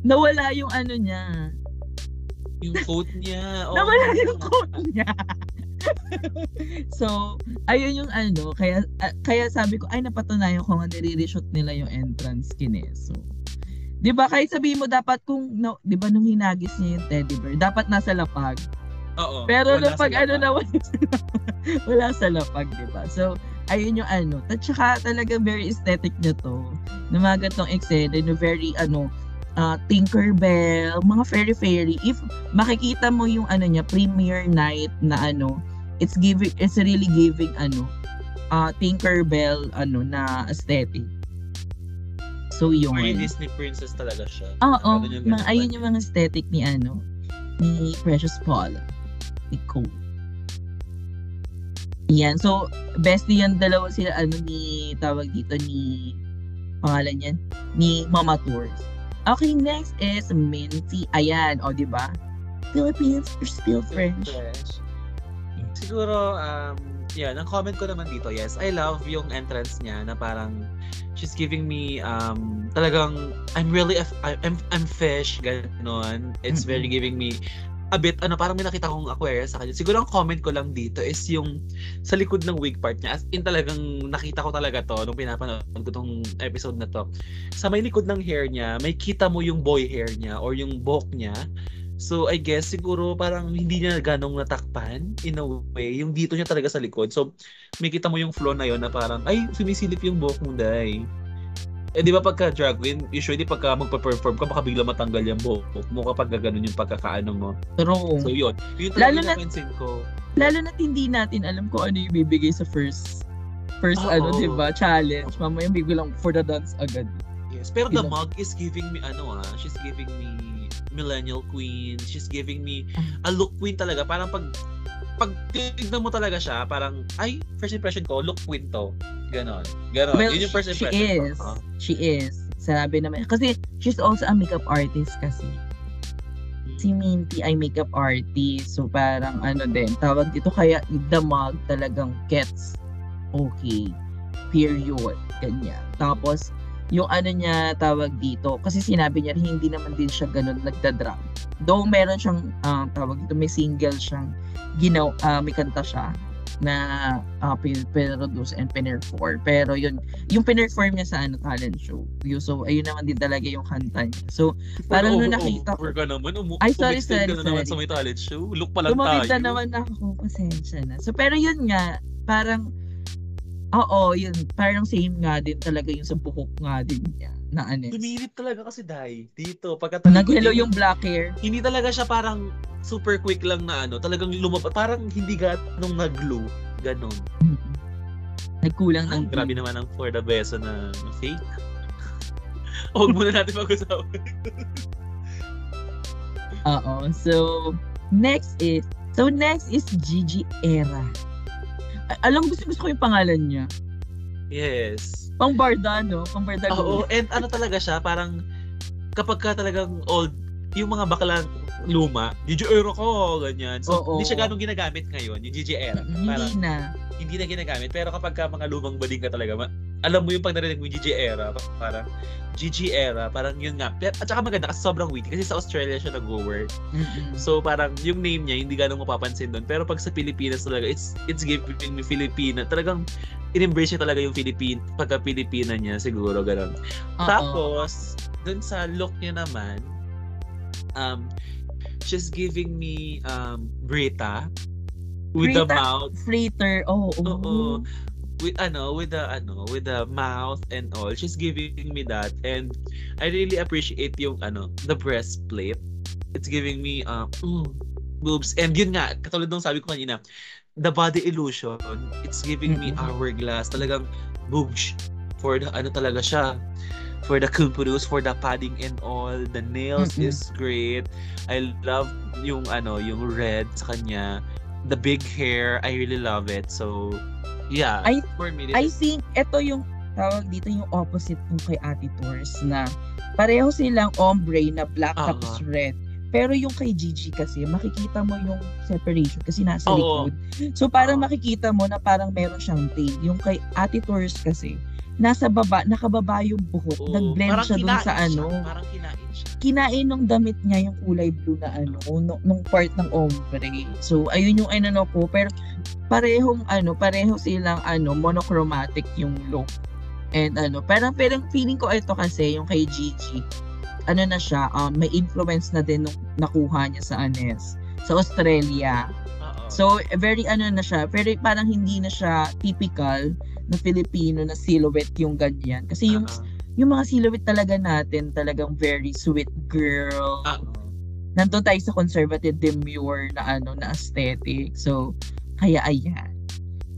nawala yung ano niya. yung coat niya. [LAUGHS] Oh, Nawala yung coat niya. [LAUGHS] so, ayun yung ano, kaya ah, kaya sabi ko, ay napatunayan ko nga nire-reshoot nila yung entrance kineso. 'Di ba kahit sabihin mo dapat kung no, 'di ba nung hinagis niya yung teddy bear, dapat nasa lapag. Oo. Pero nung pag ano na wala sa lapag, [LAUGHS] wala sa lapag, 'di ba? So, ayun yung ano. At saka talaga very aesthetic na to. Na mga gantong eksena, no very ano, uh, Tinkerbell, mga fairy fairy. If makikita mo yung ano niya, premiere night na ano, it's giving, it's really giving ano, uh, Tinkerbell ano na aesthetic. So yun. Very Disney princess talaga siya. Oo, Ganun yung mga, ayun yung mga aesthetic ni ano, ni Precious Paula. Ni Cole. Yan. So, bestie yan dalawa sila, ano, ni, tawag dito, ni, pangalan yan, ni Mama Tours. Okay, next is Minty. Ayan, o, di ba? Philippines are still French. French. Siguro, um, yeah, ang comment ko naman dito, yes, I love yung entrance niya na parang she's giving me um talagang I'm really a, I'm I'm fish ganon. It's very giving me a bit ano parang may nakita kong Aquarius sa kanya. Siguro ang comment ko lang dito is yung sa likod ng wig part niya. As in talagang nakita ko talaga to nung pinapanood ko tong episode na to. Sa may likod ng hair niya, may kita mo yung boy hair niya or yung buhok niya. So I guess siguro parang hindi niya ganong natakpan in a way. Yung dito niya talaga sa likod. So may kita mo yung flow na yon na parang ay sumisilip yung buhok mo dai. Eh di ba pagka drag queen, usually pagka magpa-perform ka baka bigla matanggal yung buhok mo kapag gano'n yung pagkakaano mo. True. So yun. Yun Lalo na- yung ko. Lalo na hindi natin alam kung ano yung bibigay sa first first Oo. ano, 'di ba? Challenge. Mamaya biglang for the dance agad. Yes. Pero the mug is giving me ano ah, she's giving me millennial queen. She's giving me Ah. a look queen talaga. Parang pag pag tignan mo talaga siya, parang, ay, first impression ko, look queen to. Ganon. Ganon. Well, Yun yung first she impression is. ko. Oh. She is. Sabi naman, kasi she's also a makeup artist kasi. Si Minty ay makeup artist. So parang ano din, tawag dito kaya the mug talagang gets okay. Period. Ganyan. Tapos, yung ano niya tawag dito, kasi sinabi niya hindi naman din siya ganun nagda-drop. Though meron siyang uh, tawag dito, may single siyang ginaw, uh, may kanta siya na uh, pinroduce and pinerform. Pero yun, yung pinerform niya sa ano, talent show. So, ayun naman din talaga yung kanta niya. So, parang nung nakita ko... ka naman, umu- ay, sorry, sorry, na naman sa may talent show. Look pa lang Tumawid tayo. na naman ako. Pasensya na. So, pero yun nga, parang Oo, yun. Parang same nga din talaga yung sa buhok nga din niya na ano. Tumilip talaga kasi Dai. Dito. Pagka Nag-hello yung black hair. Hindi talaga siya parang super quick lang na ano. Talagang lumabas. Parang hindi gat nung nag-glue. Ganon. Mm-hmm. Nagkulang ng... Grabe naman ang for the beso na, fake. [LAUGHS] Huwag muna natin mag-usapan. [LAUGHS] Oo. So, next is... So, next is Gigi Era alam gusto gusto ko yung pangalan niya. Yes. Pang barda, no? Pang barda. Oo, and ano talaga siya, parang kapag ka talagang old, yung mga baklang luma, Gigi Era ko, ganyan. So, Oo. hindi siya ganong ginagamit ngayon, yung Gigi Era. Parang, hindi na. Hindi na ginagamit. Pero kapag ka mga lumang bading ka talaga, alam mo yung pag narinig mo yung Gigi Era, parang Gigi Era, parang yun nga. At saka maganda kasi sobrang witty kasi sa Australia siya nag-work. Mm-hmm. So parang yung name niya hindi ganong mapapansin doon. Pero pag sa Pilipinas talaga, it's it's giving me Filipina. Talagang in-embrace niya talaga yung Philippine, pagka Pilipina niya siguro ganun. Uh-oh. Tapos, dun sa look niya naman, um, she's giving me um, Brita with the mouth. Freighter. Oh, oh. Oo with ano with the ano with the mouth and all she's giving me that and I really appreciate yung ano the breastplate it's giving me uh, boobs and yun nga katulad ng sabi ko kanina the body illusion it's giving me hourglass talagang boobs for the ano talaga siya for the kumpurus, for the padding and all. The nails mm-hmm. is great. I love yung ano, yung red sa kanya. The big hair, I really love it. So, Yeah. I, for me, I think ito yung tawag dito yung opposite ng kay Ate Tours na pareho silang ombre na black uh-huh. tapos red. Pero yung kay Gigi kasi, makikita mo yung separation kasi nasa Oo. likod. So parang Oo. makikita mo na parang meron siyang tail. Yung kay Ate Tours kasi, nasa baba, nakababa yung buhok. Oo. Nag-blend siya dun sa siya. ano. Parang kinain siya. Kinain ng damit niya yung kulay blue na ano, nung, nung part ng ombre. So ayun yung ano ko. Pero parehong ano, pareho silang ano, monochromatic yung look. And ano, parang, parang feeling ko ito kasi yung kay Gigi, ano na siya, um, may influence na din nung nakuha niya sa Anes, sa Australia. So, very ano na siya, very parang hindi na siya typical na Filipino na silhouette yung ganyan. Kasi yung uh-huh. yung mga silhouette talaga natin, talagang very sweet girl. Uh-huh. Nandun tayo sa conservative demure na ano, na aesthetic. So, kaya ayan.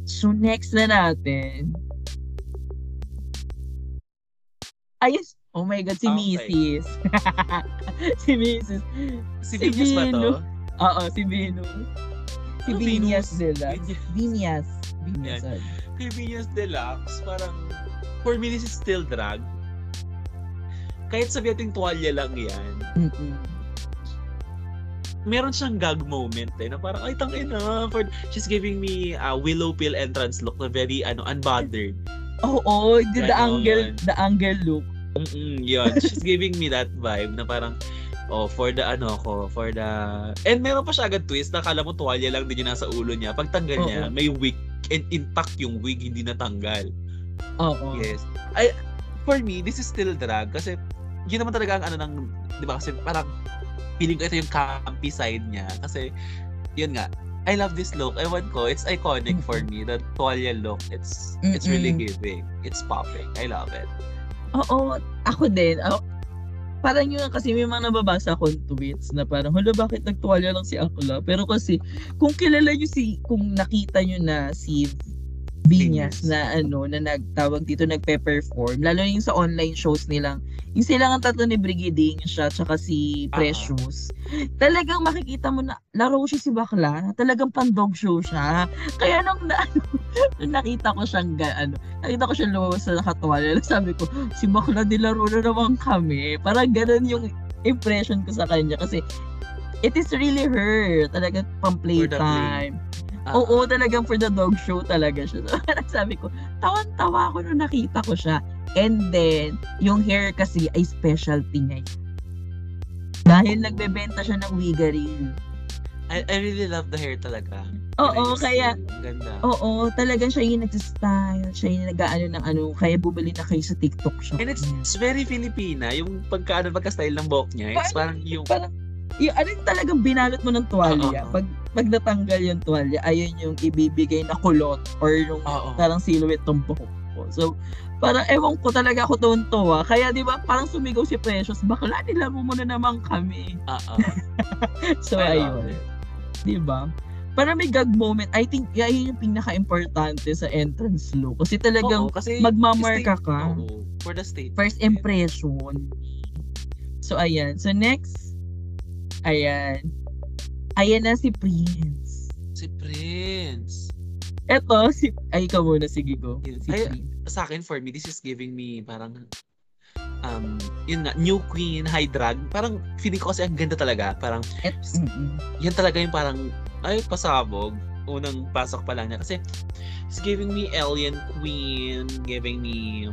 So next na natin. Ayos. Oh my God, si okay. Mrs. [LAUGHS] si Mrs. Si, si Venus ba to? Oo, si Venus. Si oh, Venus Deluxe. Venus. Venus. Si Venus Deluxe, parang for me this is still drag. Kahit sabi natin tuwalya lang yan. Mm-mm meron siyang gag moment eh, na parang, ay, tangin na, for, she's giving me a uh, willow pill entrance look na very, ano, unbothered. Oo, oh, oh, the, the angle, the angle look. Mm-mm, yun. She's giving me that vibe na parang, oh, for the ano ko, for the... And meron pa siya agad twist, nakala mo tuwalya lang din yung nasa ulo niya. Pag tanggal oh, niya, may wig, and intact yung wig, hindi natanggal. Oo. Oh, Yes. I, for me, this is still drag kasi yun naman talaga ang ano ng, di ba, kasi parang feeling ko ito yung campy side niya. Kasi, yun nga, I love this look. Ewan ko, it's iconic for me. The tuwalya look, it's Mm-mm. it's really giving. It's popping. I love it. Oo, ako din. Ako, parang yun kasi may mga nababasa akong tweets na parang, hala bakit nagtuwalya lang si Akla? Pero kasi, kung kilala nyo si, kung nakita nyo na si Binyas na ano na nagtawag dito nagpe-perform. Lalo yung sa online shows nilang yung sila ang tatlo ni Brigading siya tsaka si Ah. Precious. Talagang makikita mo na laro siya si Bakla. Talagang pan dog show siya. Kaya nung, na, [LAUGHS] ano, nakita ko siyang ano nakita ko siya lumabas sa nakatuwalya [LAUGHS] sabi ko si Bakla nilaro na naman kami. Parang ganun yung impression ko sa kanya kasi it is really her. Talagang pang playtime Ah, Oo, talagang for the dog show talaga siya. So, [LAUGHS] parang sabi ko, tawan-tawa ako nung nakita ko siya. And then, yung hair kasi ay specialty niya. Dahil nagbebenta siya ng wiggery. I, I really love the hair talaga. Oo, Nice. kaya, Ganda. oo, talagang siya yung nag-style, siya yung nag-ano ng ano, kaya bubili na kayo sa TikTok shop And it's, it's very Filipina. Yung pagka, ano, pagka-style ng buhok niya. It's parang yung... Parang, yung ano yung talagang binalot mo ng tuwalya. Oo. Pag, pag natanggal yung tuwalya, ayun yung ibibigay na kulot or yung Oo. parang silhouette ng buhok ko. So, parang ewan ko talaga ako tuwan-tuwa. Kaya di ba parang sumigaw si Precious, bakla nila mo muna naman kami. Oo. [LAUGHS] So, I ayun. Di ba? Parang may gag moment. I think yeah, yun yung pinaka-importante sa entrance look. Kasi talagang Oo, kasi magmamarka state- ka. Oo, for the state. First impression. So, ayan. So, next. Ayan. Ayan na si Prince. Si Prince. Eto, si... Ay, ikaw muna. Sige, go. Si Ay, Prince. Sa akin, for me, this is giving me parang um, yun nga, new queen, high drag. Parang feeling ko kasi ang ganda talaga. Parang mm-mm. yan talaga yung parang, ay, pasabog. Unang pasok pa lang niya. Kasi, it's giving me alien queen, giving me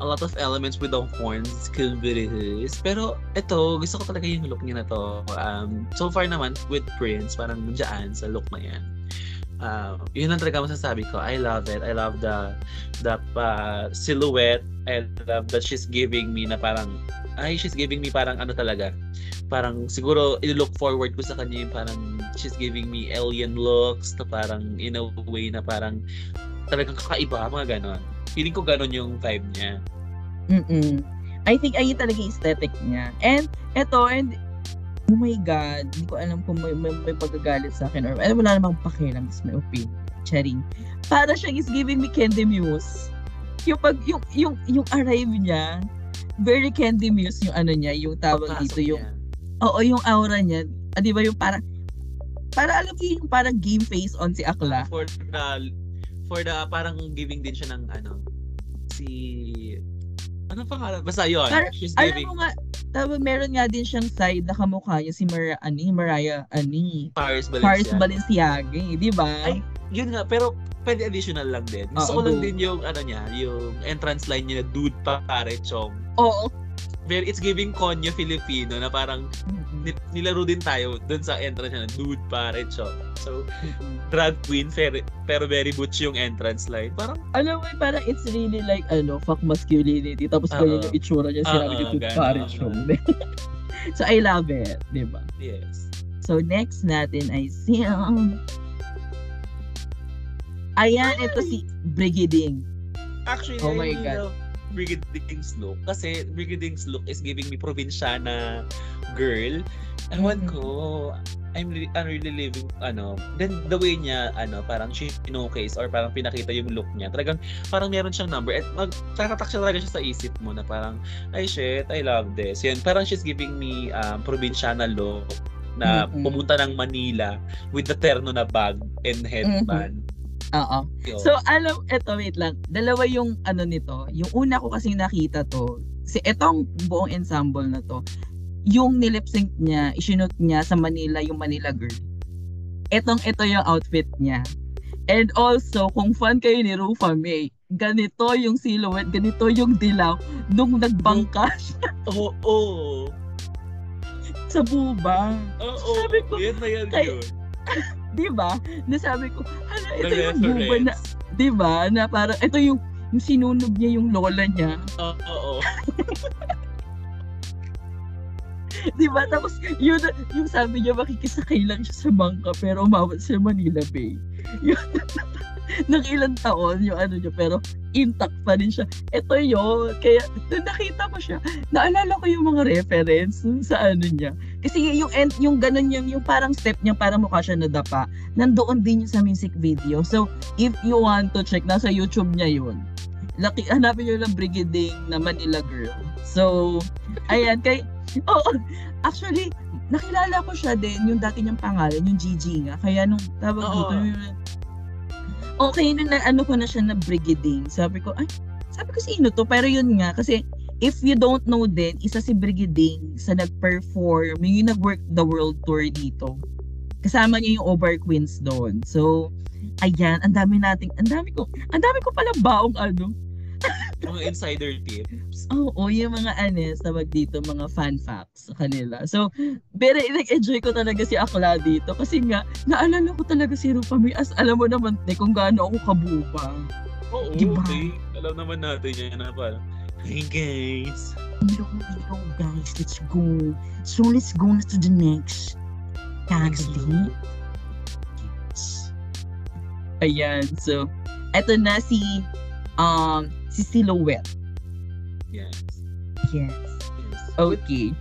a lot of elements with the horns, skillbilities. Pero, ito, gusto ko talaga yung look niya na to. Um, so far naman, with Prince, parang dyan sa look na yan. Uh, yun ang talaga masasabi ko. I love it. I love the the uh, silhouette. I love that she's giving me na parang ay, she's giving me parang ano talaga. Parang siguro i-look forward ko sa kanya yung parang she's giving me alien looks na parang in a way na parang talagang kakaiba, mga ganon. Feeling ko ganon yung vibe niya. Mm-mm. I think ayun talaga yung aesthetic niya. And eto, and oh my God, hindi ko alam kung may, may, may pagagalit sa akin or eh, wala namang pakialam, just my opinion. Charing. Para siyang is giving me Candy Muse. Yung pag, yung, yung, yung arrive niya, very Candy Muse yung ano niya, yung tawag dito, Pagpasok yung, niya. oo, yung aura niya. Ah, di ba yung parang, para alam mo yung parang game face on si Akla. For the, for the, parang giving din siya ng ano, si, ano pangalan? Basta yun. Parang- she's Alam giving mo nga, tawag, meron nga din siyang side na kamukha niya si Mar ani, Mariah Ani. Paris Paris Balenciaga. Balenciaga, eh, di ba? Ay, yun nga, pero pwede additional lang din. Gusto Oo, ko lang din yung ano niya, yung entrance line niya na dude pa pare chong. Oo. Very, it's giving Konya Filipino na parang ni- nilaro din tayo dun sa entrance niya na dude pare chong. So, drag queen, pero, pero very butch yung entrance line. Parang, Alam mo, parang it's really like, ano, fuck masculinity. Tapos Oo. ganyan yung itsura niya, sinabi Oo, niya, ganun. pare siya. [LAUGHS] so, I love it, di ba? yes. So, next natin ay si... um, Ayan, ito si Brigading. Actually, Oh my God. love Brigading's look. Kasi Brigading's look is giving me probinsyana girl. Ewan Mhm. ko. I'm really, I'm really living, ano, then the way niya, ano, parang she showcase or parang pinakita yung look niya. Talagang, parang meron siyang number. At magtatatak siya talaga siya sa isip mo na parang, ay shit, I love this. Yan, parang she's giving me um, probinsyana look na Mhm. pumunta ng Manila with the terno na bag and headband. Oo. So, alam, eto, wait lang. Dalawa yung ano nito. Yung una ko kasing nakita to, si etong buong ensemble na to, yung nilip sync niya, isinot niya sa Manila, yung Manila Girl. Etong, ito yung outfit niya. And also, kung fan kayo ni Rufa May, ganito yung silhouette, ganito yung dilaw nung nagbangka siya Oo, oo. sa bubang. Oo, Sabi ko, yan na yan kay- yun. Di ba? Nasabi ko, hala, ito yung buba na, di ba? Na parang, ito yung, yung sinunog niya yung lola niya. Oo, oo. [LAUGHS] Di ba? Tapos, yun, yung sabi niya, makikisakay lang siya sa bangka, pero umawat sa Manila Bay. [LAUGHS] Yun, ng ilang taon yung ano niya, pero intact pa rin siya. Ito yun. Kaya, nung nakita ko siya, naalala ko yung mga reference sa ano niya. Kasi yung end, yung ganun yung, yung parang step niya para mukha siya nadapa, nandoon din yung sa music video. So, if you want to check, nasa YouTube niya yun. Laki, [LAUGHS] hanapin niyo lang Brigading na Manila Girl. So, ayan, kay, [LAUGHS] oh, actually, nakilala ko siya din, yung dati niyang pangalan, yung Gigi nga. Kaya nung tawag Oo. dito, yung, okay, nung na, ano ko na siya na Brigading, sabi ko, ay, sabi ko sino to? Pero yun nga, kasi if you don't know din, isa si Brigading sa nag-perform, yung nag-work the world tour dito. Kasama niya yung Over Queens doon. So, ayan, ang dami nating, ang dami ko, ang dami ko pala baong ano. [LAUGHS] Mga insider tips. Oo, yung mga ano, tawag dito, mga fun facts sa kanila. So, pero nag-enjoy ko talaga si Akla dito kasi nga, naalala ko talaga si Rupa May as alam mo naman, te, kung gaano ako kabubang. Oo, Diba? okay. Alam naman natin yan na parang, hey guys. Hello, hello guys, let's go. So let's go to the next category. Yes. Ayan, so eto na si um si Silhouette. Yes. Yes. yes. Okay.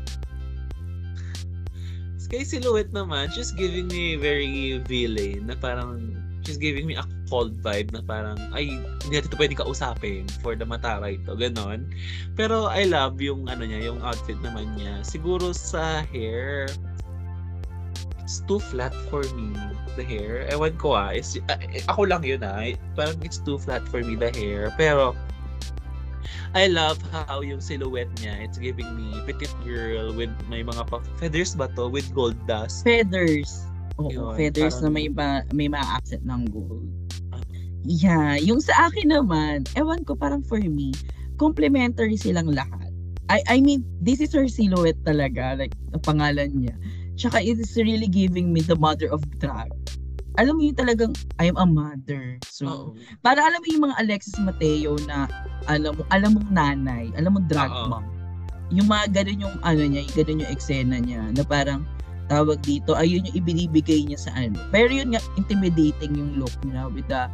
Kay Silhouette naman, she's giving me very villain na parang she's giving me a cold vibe na parang ay hindi natin ito pwedeng kausapin for the mataray to ganon. Pero I love yung ano niya yung outfit naman niya. Siguro sa hair it's too flat for me the hair. Ewan ko ah ah, eh, ako lang yun ah. Parang it's too flat for me the hair. Pero I love how yung silhouette niya it's giving me petite girl with may mga pa feathers ba to? With gold dust. Feathers. Oo, Yun, feathers na parang- may ba, may mga accent ng gold. Ah. Yeah, yung sa akin naman, ewan ko parang for me, complementary silang lahat. I I mean, this is her silhouette talaga, like ang pangalan niya. Tsaka it is really giving me the mother of drag. Alam mo yung talagang I'm a mother. So, Oo. para alam mo yung mga Alexis Mateo na alam mo, alam mong nanay, alam mo drag Oo. mom. Yung mga ganun yung ano niya, yung ganun yung eksena niya na parang tawag dito, ayun yung ibinibigay niya sa ano. Pero yun nga, intimidating yung look niya with the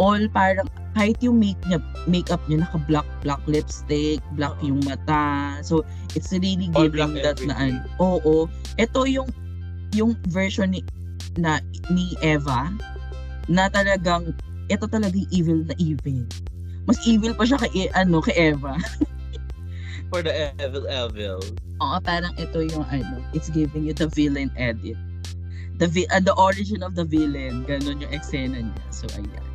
all parang kahit yung make niya, makeup niya naka black black lipstick, black Oo. yung mata. So it's really All giving that na everything. ano. Oo. Ito yung yung version ni na ni Eva na talagang ito talaga yung evil na evil. Mas evil pa siya kay ano kay Eva. [LAUGHS] For the evil evil. Oo, parang ito yung ano, it's giving you the villain edit. The vi- uh, the origin of the villain, ganun yung eksena niya. So ayan.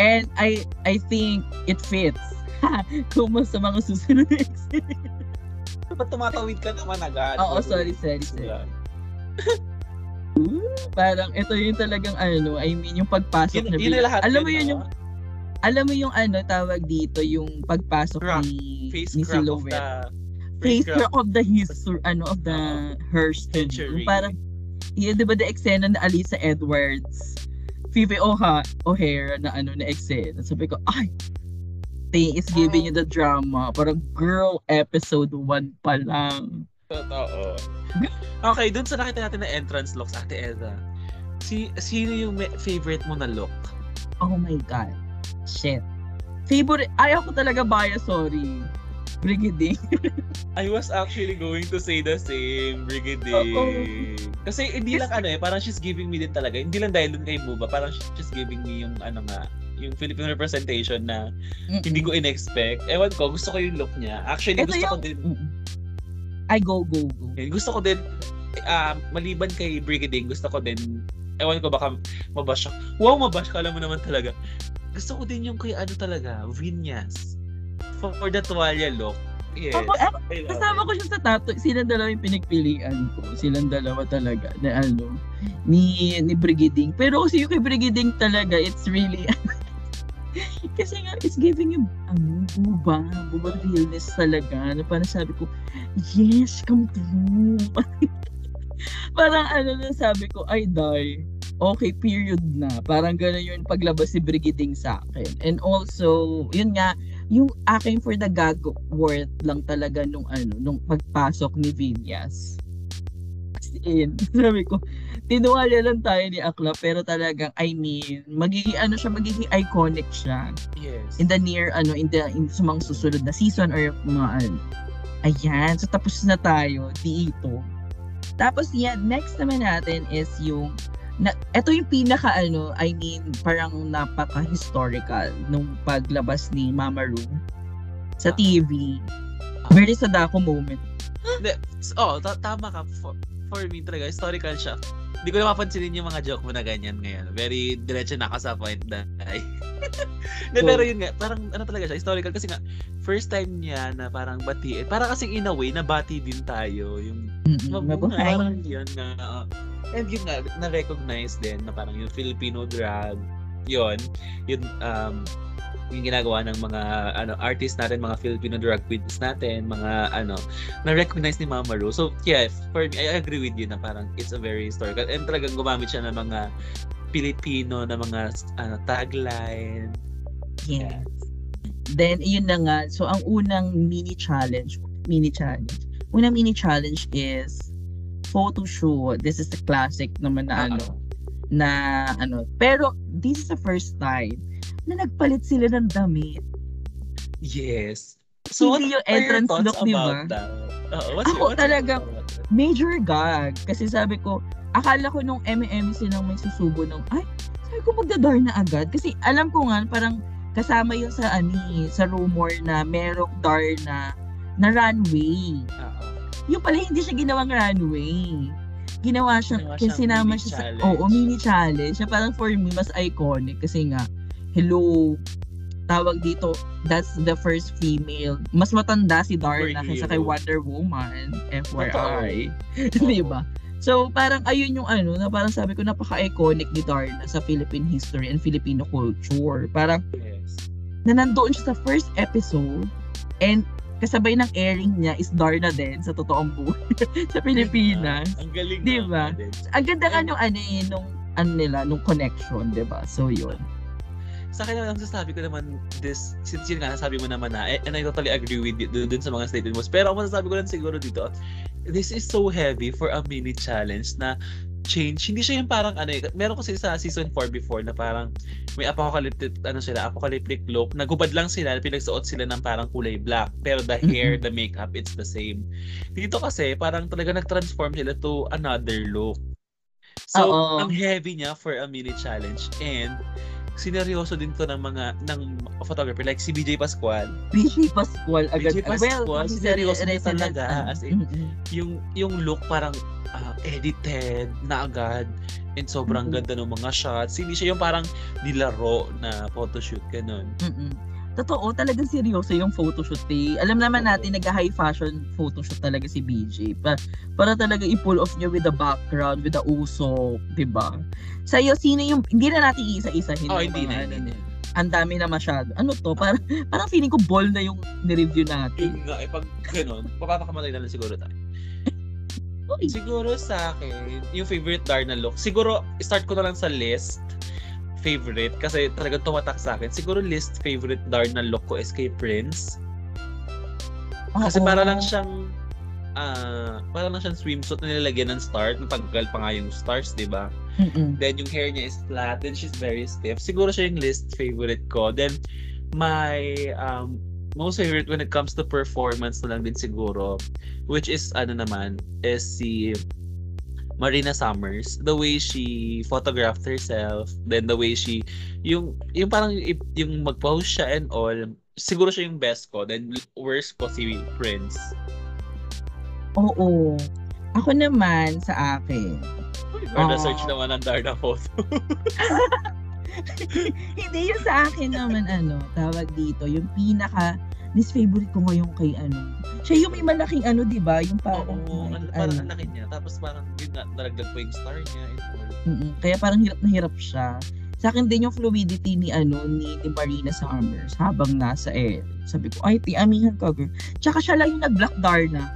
And I I think it fits. [LAUGHS] Mas sa mga susunod na eksena. Ba't tumatawid ka naman agad? Oo, sorry, sorry, sorry. Wala. [LAUGHS] Parang ito yung talagang ano, I mean yung pagpasok Yun, na yun lahat. Alam mo yun, yun yung ah. Alam mo yung ano tawag dito yung pagpasok Crack. ni face ni Silhouette. the face crack. of the history ano of the her story. Century. Yung parang yun, di ba the eksena na Alisa Edwards Phoebe Oha O'Hare na ano na eksena. Sabi ko, ay, they is giving you the drama. Parang girl episode 1 pa lang. Totoo. Okay, dun sa nakita natin na entrance looks, Ate Eza. Si, sino yung favorite mo na look? Oh my God. Shit. Favorite, ayaw ko talaga bias, sorry. Brigiding. [LAUGHS] I was actually going to say the same, Brigadier. Oo. Kasi hindi lang ano eh, parang she's giving me din talaga. Hindi lang dahil dun kay Muba, parang she's giving me yung ano nga, yung Philippine representation na hindi ko in-expect. Ewan ko, gusto ko yung look niya. Actually, Ito gusto ko yung... din, Mm-mm. Ay, go, go, go. eh, gusto ko din, ah, maliban kay Brigadier, gusto ko din, ewan ko baka mabash. Wow, mabash ka, alam mo naman talaga. Gusto ko din yung kay ano talaga, Vinyas. For, for the tuwalya look. Yes. Ako, love kasama it. ko siya sa tato. Silang dalawa yung pinagpilian ko. Silang dalawa talaga na ano, ni, ni Brigading. Pero kasi yung kay Brigading talaga, it's really, [LAUGHS] kasi nga, it's giving you, ano, buba, buba realness talaga. Na parang sabi ko, yes, come true. [LAUGHS] parang ano na sabi ko, ay, die. Okay, period na. Parang gano'n yung paglabas si Brigading sa akin. And also, yun nga, yung akin for the gag worth lang talaga nung ano, nung pagpasok ni Vinyas. As in, [LAUGHS] sabi ko, tinuwalya lang tayo ni Akla, pero talagang, I mean, magiging ano siya, magiging iconic siya Yes. in the near, ano, in the, in mga susunod na season or mga ano. Ayan. So, tapos na tayo dito. Tapos yan, next naman natin is yung na, ito yung pinaka ano, I mean, parang napaka-historical nung paglabas ni Mama Ru sa Ah. TV. Ah. Very sadako moment. Hindi, oh, ta- tama ka. For, for me talaga, historical siya. Hindi ko na mapansinin yung mga joke mo na ganyan ngayon. Very diretso na ka sa point na ay. [LAUGHS] Pero yun nga, parang ano talaga siya, historical kasi nga, first time niya na parang batiin. Parang kasing in a way, nabati din tayo. Yung mabuhay. Parang yun nga. uh, and yun nga, na-recognize din na parang yung Filipino drag, yun, yun, um, yung ginagawa ng mga ano artists natin, mga Filipino drag queens natin, mga ano, na-recognize ni Mama Ru. So, yeah, for me, I agree with you na parang it's a very historical. And talagang gumamit siya ng mga Pilipino na mga ano, tagline. Yes. Then, yun na nga. So, ang unang mini challenge, mini challenge. Unang mini challenge is photo shoot. This is the classic naman na Ah, ano, na ano. Pero, this is the first time na nagpalit sila ng damit. Yes. Hindi yung entrance look, di ba? what's Ako talaga-? Major gag. Kasi sabi ko, akala ko nung MM silang may susubo nung, ay, sabi ko magdadar na agad. Kasi alam ko nga, parang kasama yun sa ani, sa rumor na merong dar na na runway. Oo. Yung pala hindi siya ginawang runway. Ginawa siya, Ginawa kasi sinama siya sa, oo, mini challenge. Siya parang for me, mas iconic kasi nga, hello, tawag dito, that's the first female. Mas matanda si Darna kaysa kay. Wonder Woman. FYI. [LAUGHS] Di ba? So, parang ayun yung ano, na parang sabi ko, napaka-iconic ni Darna sa Philippine history and Filipino culture. Parang, Yes. na nandoon siya sa first episode and kasabay ng airing niya is Darna din sa totoong buhay [LAUGHS] sa Pilipinas. Ang galing Di ba? Ang ganda nga nung ano eh, nung ano nila, nung connection, di ba? So, yun. Sa akin naman, sasabi ko naman, this, since yun nga, nasabi mo naman na, eh, and I totally agree with you dun, dun sa mga statement mo. Pero ang masasabi ko lang siguro dito, this is so heavy for a mini challenge na change. Hindi siya yung parang ano, eh, meron kasi sa season 4 before na parang may apocalyptic, ano sila, apocalyptic look. Nagubad lang sila, pinagsuot sila ng parang kulay black. Pero the hair, the makeup, it's the same. Dito kasi, parang talaga nag-transform sila to another look. So, Oo. ang heavy niya for a mini challenge. And, sineryoso din to ng mga ng photographer like si BJ Pascual [LAUGHS] BJ Pascual agad. BJ Pascual, seryoso re- niya talaga, as in, mm-mm. yung yung look parang ah, edited na agad and sobrang Mhm. ganda ng mga shots hindi siya yung parang nilaro na photoshoot ganun Mm-mm. Totoo, talagang seryoso yung photoshoot eh. Alam naman natin, nag-high fashion photoshoot talaga si BJ. Pa para talaga i-pull off niya with the background, with the usok, di ba? Sa'yo, sino yung, hindi na natin iisa-isahin. oh hindi na hindi na Ang dami na masyado. Ano to? Parang, parang feeling ko ball na yung ni-review natin. yun nga eh pag ganun papapakamatay na lang siguro tayo siguro sa akin yung favorite Darna look siguro start ko na lang sa list favorite kasi talagang tumatak sa akin siguro list favorite Darna look ko is kay Prince Kasi oo. para lang siyang ah para lang siyang swimsuit na nilalagyan ng stars, natanggal pa nga yung stars, 'di ba? Mm-mm. Then yung hair niya is flat, then she's very stiff. Siguro siya yung least favorite ko. Then my um most favorite when it comes to performance na lang din siguro, which is ano naman, is si Marina Summers, the way she photographed herself, then the way she yung yung parang yung mag-pose siya and all, siguro siya yung best ko. Then worst ko si Prince. Oo. Ako naman, sa akin, Or Ah. search naman ng Darna photo. [LAUGHS] Hindi yung sa akin naman ano, tawag dito, yung pinaka least favorite ko ngayon kay ano. Siya yung may malaking ano, 'di ba? Yung parang Oo, may, ang, parang ano. laki niya. Tapos parang yun nga, naragdag pa yung star niya. All. Mm-mm. Kaya parang hirap na hirap siya. Sa akin din yung fluidity ni ano ni, ni Marina Summers habang nasa air. Sabi ko, ay, ti, amihan ka, girl. Tsaka siya lang yung nag-black Darna.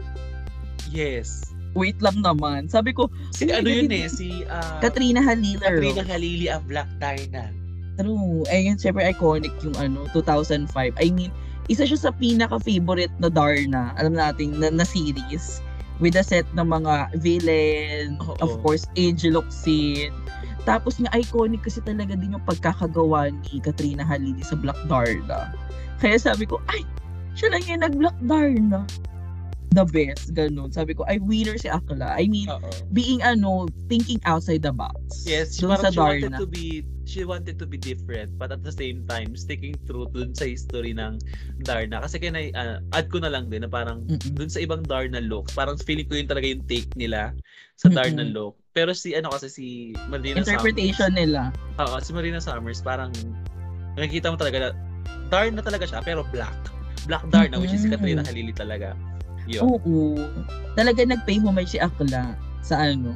Yes. Wait lang naman. Sabi ko, Si ano yun eh, si ah, Katrina Halila. Katrina Halili ang Black Darna. True. Eh, yun, syempre iconic yung ano, 2005. I mean, isa siya sa pinaka-favorite na Darna, alam natin, na, na series. With a set ng mga villain, Oo. of course, Angel Oxin. Tapos nga, iconic kasi talaga din yung pagkakagawa ni Katrina Halili sa Black Darna. Kaya sabi ko, ay, siya lang yung nag-Black Darna. The best, ganun. Sabi ko, ay, winner si Akla. I mean, Oo. being ano, thinking outside the box. Yes, Dun parang sa she wanted Darna. to be she wanted to be different but at the same time sticking true dun sa history ng Darna kasi kaya uh, add ko na lang din na parang Mm-mm. dun sa ibang Darna look parang feeling ko yun talaga yung take nila sa Darna Mm-mm. look pero si ano kasi si Marina Interpretation nila. Summers oo si Marina Summers parang nakikita mo talaga na Darna talaga siya pero black black Darna which is si Mm-mm. Katrina Halili talaga yun Oo. Talaga nag-pay homage si Akla sa ano,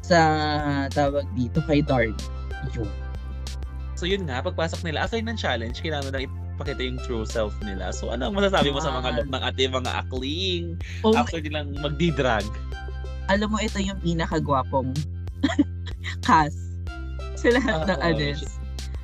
sa tawag dito kay Dark. Yun. So yun nga, pagpasok nila, after ng challenge, kailangan na ipakita yung true self nila. So ano ang masasabi mo sa mga look ng ating mga akling Oh, after nilang magdi-drag? alam mo, ito yung pinakagwapong [LAUGHS] cast sa lahat ng Oo, others.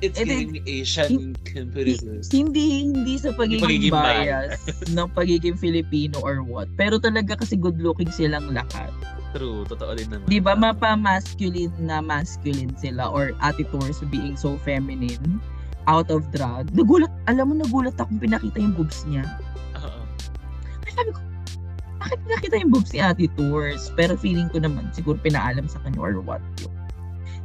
It's Eh, giving Asian competitors. Hindi, hindi sa pagiging, pagiging bias [LAUGHS] ng pagiging Filipino or what. Pero talaga kasi good looking silang lahat. True, totoo din naman. Di ba mapa-masculine na masculine sila or attitudes being so feminine out of drag. Nagulat, alam mo nagulat akong pinakita yung boobs niya. Oo. Ay, sabi ko, bakit pinakita yung boobs ni Ate Tours? Pero feeling ko naman, siguro pinaalam sa kanya or what yun.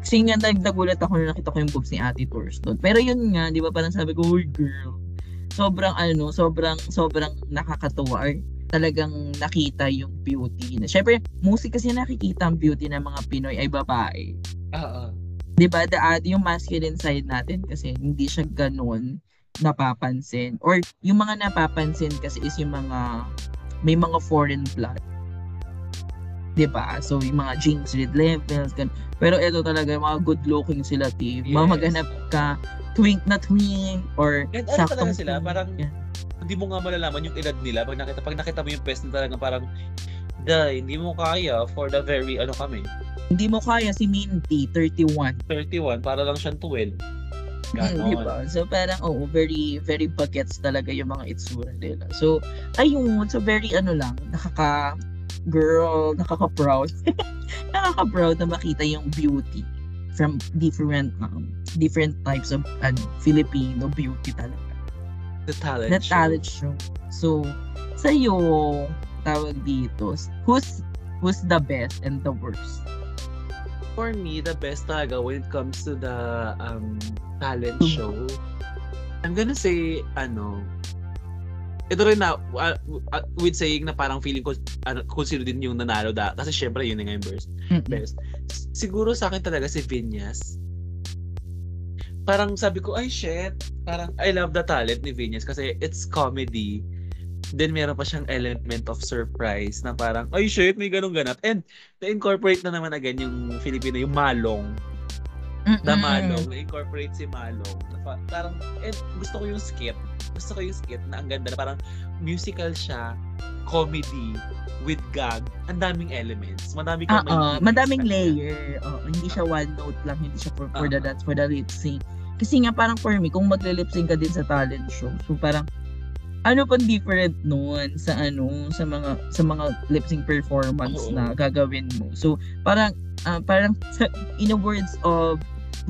Kasi nga, nag- nagulat ako na nakita ko yung boobs ni Ate Tours doon. Pero yun nga, di ba parang sabi ko, uy girl, sobrang ano, sobrang, sobrang nakakatuwa. Or talagang nakita yung beauty. Na, Siyempre, musik kasi nakikita ang beauty ng mga Pinoy ay babae. Oo. 'di ba the uh, yung masculine side natin kasi hindi siya ganoon napapansin or yung mga napapansin kasi is yung mga may mga foreign blood 'di ba so yung mga James Reid levels gan pero ito talaga yung mga good looking sila team Yes. mga maghanap ka twink na twink or And ano talaga sila, twink. parang hindi mo nga malalaman yung edad nila pag nakita pag nakita mo yung pest na talaga parang Day, hindi mo kaya for the very ano kami. hindi mo kaya si Minty 31 31 para lang siyang 12. Mm, Ganon. diba? So parang oo, very very bagets talaga yung mga itsura nila. So ayun, so very ano lang, nakaka girl, nakaka-proud. [LAUGHS] nakaka-proud na makita yung beauty from different um, different types of ano, Filipino beauty talaga. The talent Na show. talent show. So sa'yo, tawag dito, who's who's the best and the worst? For me, the best talaga when it comes to the um, talent Hmm. show, I'm gonna say, ano, ito rin na, uh, uh, with saying na parang feeling ko, ano, sino din yung nanalo da, kasi syempre yun na nga yung best. Mm-mm. best. Siguro sa akin talaga si Vinyas. Parang sabi ko, ay shit, parang I love the talent ni Vinyas kasi it's comedy. Then meron pa siyang element of surprise na parang, ay shit, may ganun ganap. And na-incorporate na naman again yung Filipino, yung malong. Na Mm-mm. malong, na-incorporate si malong. Na pa- parang, and gusto ko yung skit. Gusto ko yung skit na ang ganda na parang musical siya, comedy, with gag, ang daming elements. Madami kang Oo, madaming layer. Oo, hindi siya one note lang, hindi siya for, for the dance, for the lip sync. Kasi nga parang for me, kung magle-lip sync ka din sa talent show, so parang ano pang different noon sa ano sa mga sa mga lip sync performance Oo. na gagawin mo. So parang ah, parang [LAUGHS] in the words of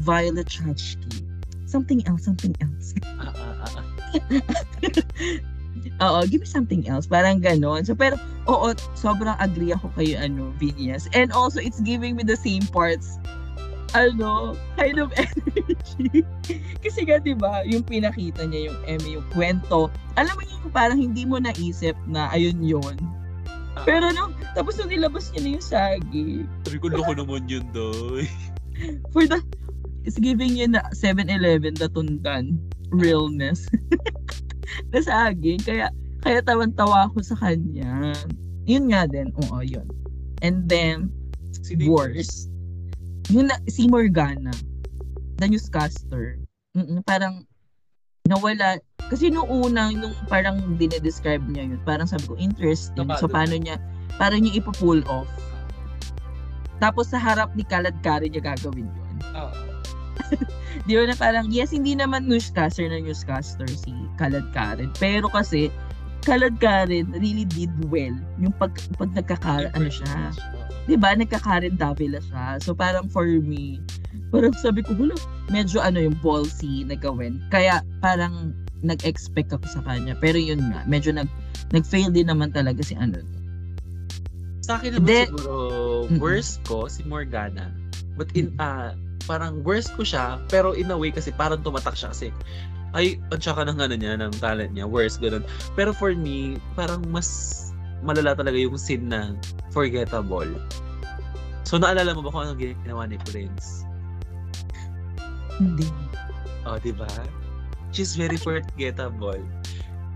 Violet Chachki, something else, something else. [LAUGHS] Ah, ah, ah, ah. Oo, give me something else. Parang ganon. So, pero, oo, sobrang agree ako kayo, ano, Vinyas. And also, it's giving me the same parts, ano, kind of [LAUGHS] energy. Kasi nga, di ba, yung pinakita niya, yung Emmy, yung kwento, alam mo yung parang hindi mo naisip na ayun yun. Ah. Pero no, tapos nung nilabas niya na yung sagi, Sabi ko, loko naman yun, doy. for the, it's giving you na 7-Eleven the tundan realness. [LAUGHS] na saging. Kaya, kaya tawan-tawa ako sa kanya. Yun nga din. Oo, yun. And then, Sino yung worst. Yung na, si Morgana, the newscaster, mm parang nawala. Kasi nung una, nung parang dinedescribe niya yun, parang sabi ko, interesting. Napagod So, paano niya, paano niya ipo-pull off. Tapos sa harap ni Kalad Karen niya gagawin yun. Oo. [LAUGHS] Di ba na parang, yes, hindi naman newscaster na newscaster si Kalad Karen. Pero kasi, Kalad Karen really did well. Yung pag, pag nagkaka, ano siya. Di ba? Nagka-Karen Davila siya. So parang for me, parang sabi ko, wala, medyo ano yung ballsy na gawin. Kaya parang nag-expect ako sa kanya. Pero yun nga, medyo nag, nag-fail din naman talaga si ano, Sa akin naman Hindi. siguro, worst ko si Morgana. But in, ah, parang worst ko siya, pero in a way kasi parang tumatak siya kasi ay, ang tsaka ng ano niya, ng talent niya, worst, ganun. Pero for me, parang mas malala talaga yung scene na forgettable. So, naalala mo ba kung anong ginawa ni Prince? Hindi. Oh, di ba? She's very forgettable.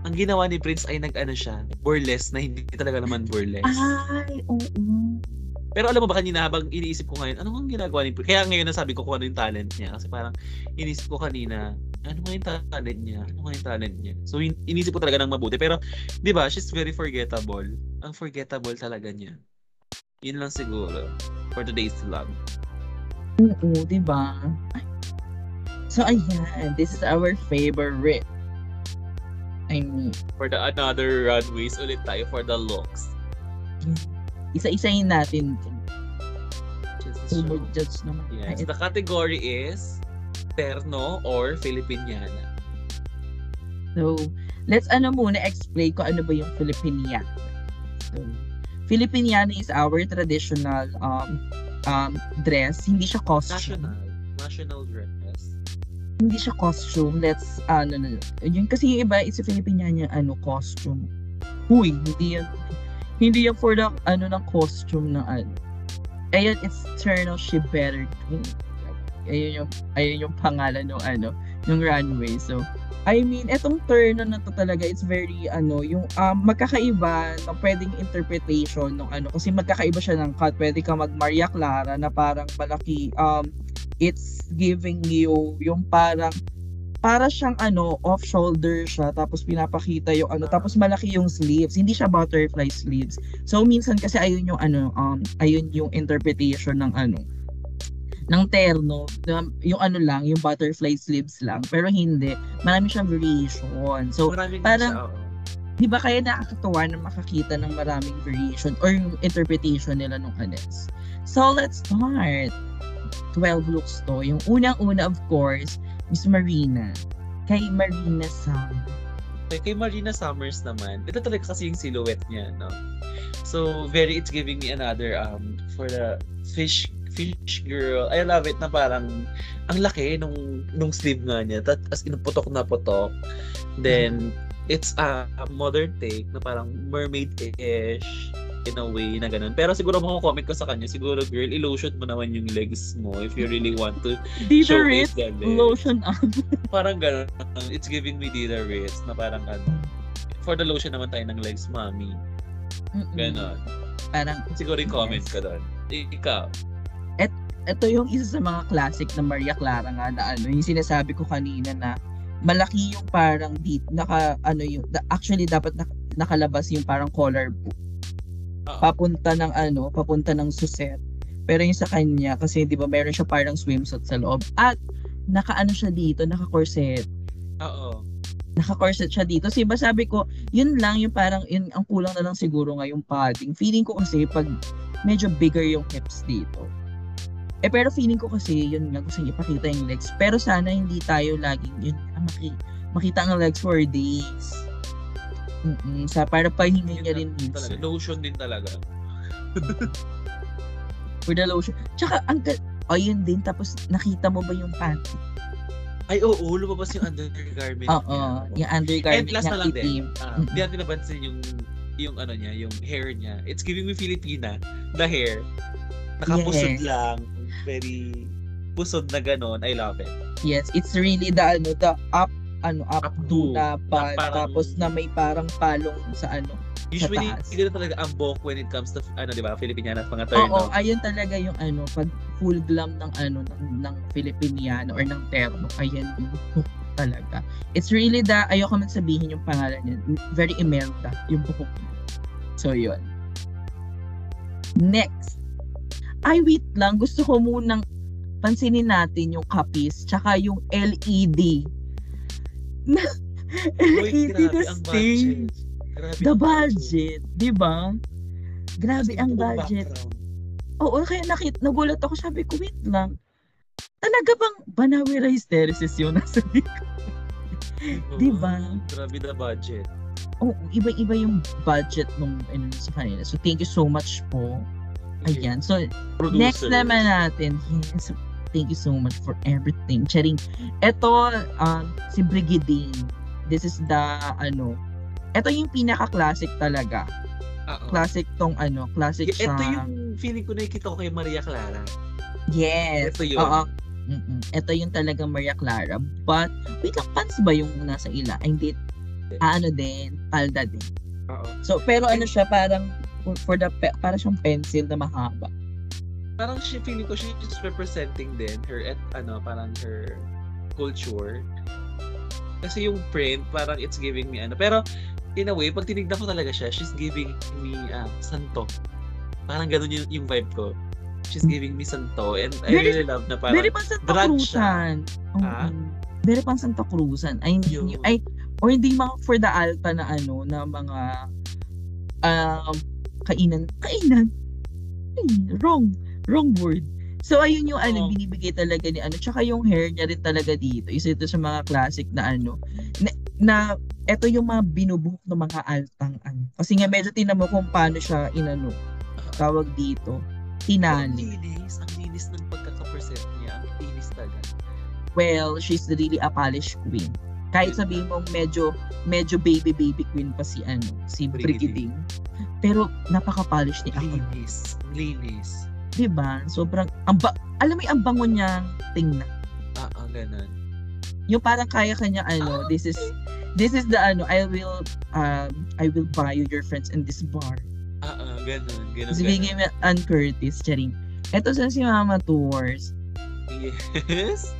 Ang ginawa ni Prince ay nag-ano siya, burlesque na hindi talaga naman burlesque. Ay, oo. Pero alam mo ba kanina habang iniisip ko ngayon, ano ang ginagawa ni Prince? Kaya ngayon nasabi ko kung ano yung talent niya. Kasi parang iniisip ko kanina, ano nga yung talent niya? Ano nga yung talent niya? So in- inisip ko talaga ng mabuti. Pero, di ba, she's very forgettable. Ang forgettable talaga niya. Yun lang siguro for today's vlog. Oo, di ba? Ay. So, ayan. This is our favorite. I mean, For the another runways ulit tayo for the looks. Isa-isayin natin. Just judge naman. Yes. The category is Terno or Filipiniana. So, let's ano muna explain ko ano ba yung Filipiniana. So, Filipiniana is our traditional um um dress. Hindi siya costume. National. National dress. Hindi siya costume. Let's ano no, no. Yun kasi yung iba is Filipiniana ano costume. Huy, hindi yan hindi yan for the ano ng costume ng ano. Ayun, it's Eternal She Better Queen. Ayun yung ayun yung pangalan ng ano, ng runway. So, I mean, etong turn na to talaga, it's very, ano, yung um, magkakaiba ng pwedeng interpretation ng ano, kasi magkakaiba siya ng cut. Pwede ka mag Maria Clara na parang malaki, um, it's giving you yung parang, para siyang ano, off shoulder siya, tapos pinapakita yung ano, tapos malaki yung sleeves. Hindi siya butterfly sleeves. So, minsan kasi ayun yung ano, um, ayun yung interpretation ng ano, ng terno, yung ano lang, yung butterfly sleeves lang, pero hindi, marami siyang variation. So, Maraming parang- siya, di ba kaya nakakatuwa na makakita ng maraming variation or yung interpretation nila nung anes. So, let's start. 12 looks to. Yung unang-una, of course, Miss Marina. Kay Marina Sam. Kay, kay Marina Summers naman, ito talaga kasi yung silhouette niya, no? So, very, it's giving me another, um, for the fish, fish girl. I love it na parang, ang laki nung, nung sleeve nga niya. Tat, as in, putok na putok. Then, it's a, a modern take na parang mermaid-ish in a way na ganun. Pero siguro mako-comment ko sa kanya, siguro girl, i-lotion mo naman yung legs mo if you really want to Dita showcase the legs. lotion up. [LAUGHS] Parang ganun. It's giving me Dita Ritz na parang ano. For the lotion naman tayo ng legs, mami. Mm-mm. Ganon. Parang, Siguro yung comment Yes. ka doon. Ikaw. ito yung isa sa mga classic na Maria Clara nga na ano, yung sinasabi ko kanina na malaki yung parang di, naka ano yung actually dapat nak- nakalabas yung parang Oo. Papunta ng ano, papunta ng suset. Pero yung sa kanya kasi 'di ba meron siya parang swimsuit sa loob at nakaano siya dito, naka-corset. Oo. Naka-corset siya dito. Kasi ba sabi ko, yun lang yung parang yun, ang kulang na lang siguro nga yung padding. Feeling ko kasi pag medyo bigger yung hips dito. Eh pero feeling ko kasi yun nga gusto niya ipakita yung legs. Pero sana hindi tayo laging yun maki, makita ang legs for days. Mm sa para pahinga niya rin Talaga. minsan. Lotion din talaga. [LAUGHS] For the lotion. Tsaka ang ga- oh, yun din tapos nakita mo ba yung panty? Ay, oo. lumabas yung undergarment Oo, niya. yung undergarment And last na lang din. Ah, Mm-mm. Di natin napansin yung yung ano niya, yung hair niya. It's giving me Filipina. The hair. Nakapusod Yes. lang. Very pusod na ganon. I love it. Yes, it's really the ano, the up ano up, Updo. na pa, Na parang- tapos na may parang palong sa ano. Usually, taas. ganun talaga ang buhok when it comes to, ano, di ba, Filipiniana at mga Oo, turno. ayun talaga yung ano, pag full glam ng ano ng, ng Filipiniano or ng terno, ayan yung hook talaga. It's really the, ayoko man sabihin yung pangalan niya, very Imelda, yung buhok niya. So, yun. Next. Ay, wait lang. Gusto ko munang pansinin natin yung kapis, tsaka yung LED. Uy, [LAUGHS] grabe ang budget. Grabe The ang budget, di ba? Grabe Kasi ang budget. background. Oo, kaya nakit, nagulat ako. Sabi ko, wait lang. Talaga bang Banawi Rice Terraces yun [LAUGHS] nasa likod? Di ba? Grabe na budget. Oo, iba-iba yung budget nung ano sa kanila. So, thank you so much po. Ayan. So, next Producer. naman natin. Yes, thank you so much for everything. Charing. Ito, um, si Brigadine. This is the, ano, ito yung pinaka-classic talaga. Oo. Classic tong, ano, classic Y- siya. Ito yung feeling ko nakikita ko kay Maria Clara. Yes. Ito yun. Oo. Mm-mm. Ito yung talagang Maria Clara. But, wait lang, pants ba yung nasa ila? Ay, hindi. Ah, ano din, palda din. Oo. So, pero ano siya, parang, for, for the, pe- para siyang pencil na mahaba. Parang she, feeling ko she's just representing din her, et, ano, parang her culture. Kasi yung print, parang it's giving me ano. Pero, in a way, pag tinignan ko talaga siya, she's giving me ah, santo. Parang ganun yung, yung vibe ko. She's giving me santo. And I Very- really love na parang, Very pang Santa drag Cruzan. Oo. Ha? Very pang Santa Cruzan. Ay, Yun. hindi, ay, or hindi mga for the alta na ano, na mga, um, kainan, kainan, ay, wrong, wrong word. So, ayun yung ano, Oo. binibigay talaga ni ano. Tsaka yung hair niya rin talaga dito. Isa ito sa mga classic na ano, na, na ito yung mga binubuhok ng mga altang ano. Kasi nga medyo tinan mo kung paano siya inano, tawag dito, ang tinali. linis, ang linis ng pagkaka-present niya. Ang linis talaga. well, she's really a polished queen. Kahit sabihin mo medyo medyo baby baby queen pa si ano, si. Brigadine. Pero napaka-polish ni ako, Linis. Ang linis. 'Di ba? Sobrang ang ba, alam mo yung ang bango niyang tingnan. Ah, ah, ganun. Yung parang kaya kanya ano, this is this is the ano, I will um I will buy you your friends in this bar. Ah, ah, ganun. Ganun, Si ganun. Ann Curtis, charing. Ito sa si Mama Tours. Yes. [LAUGHS]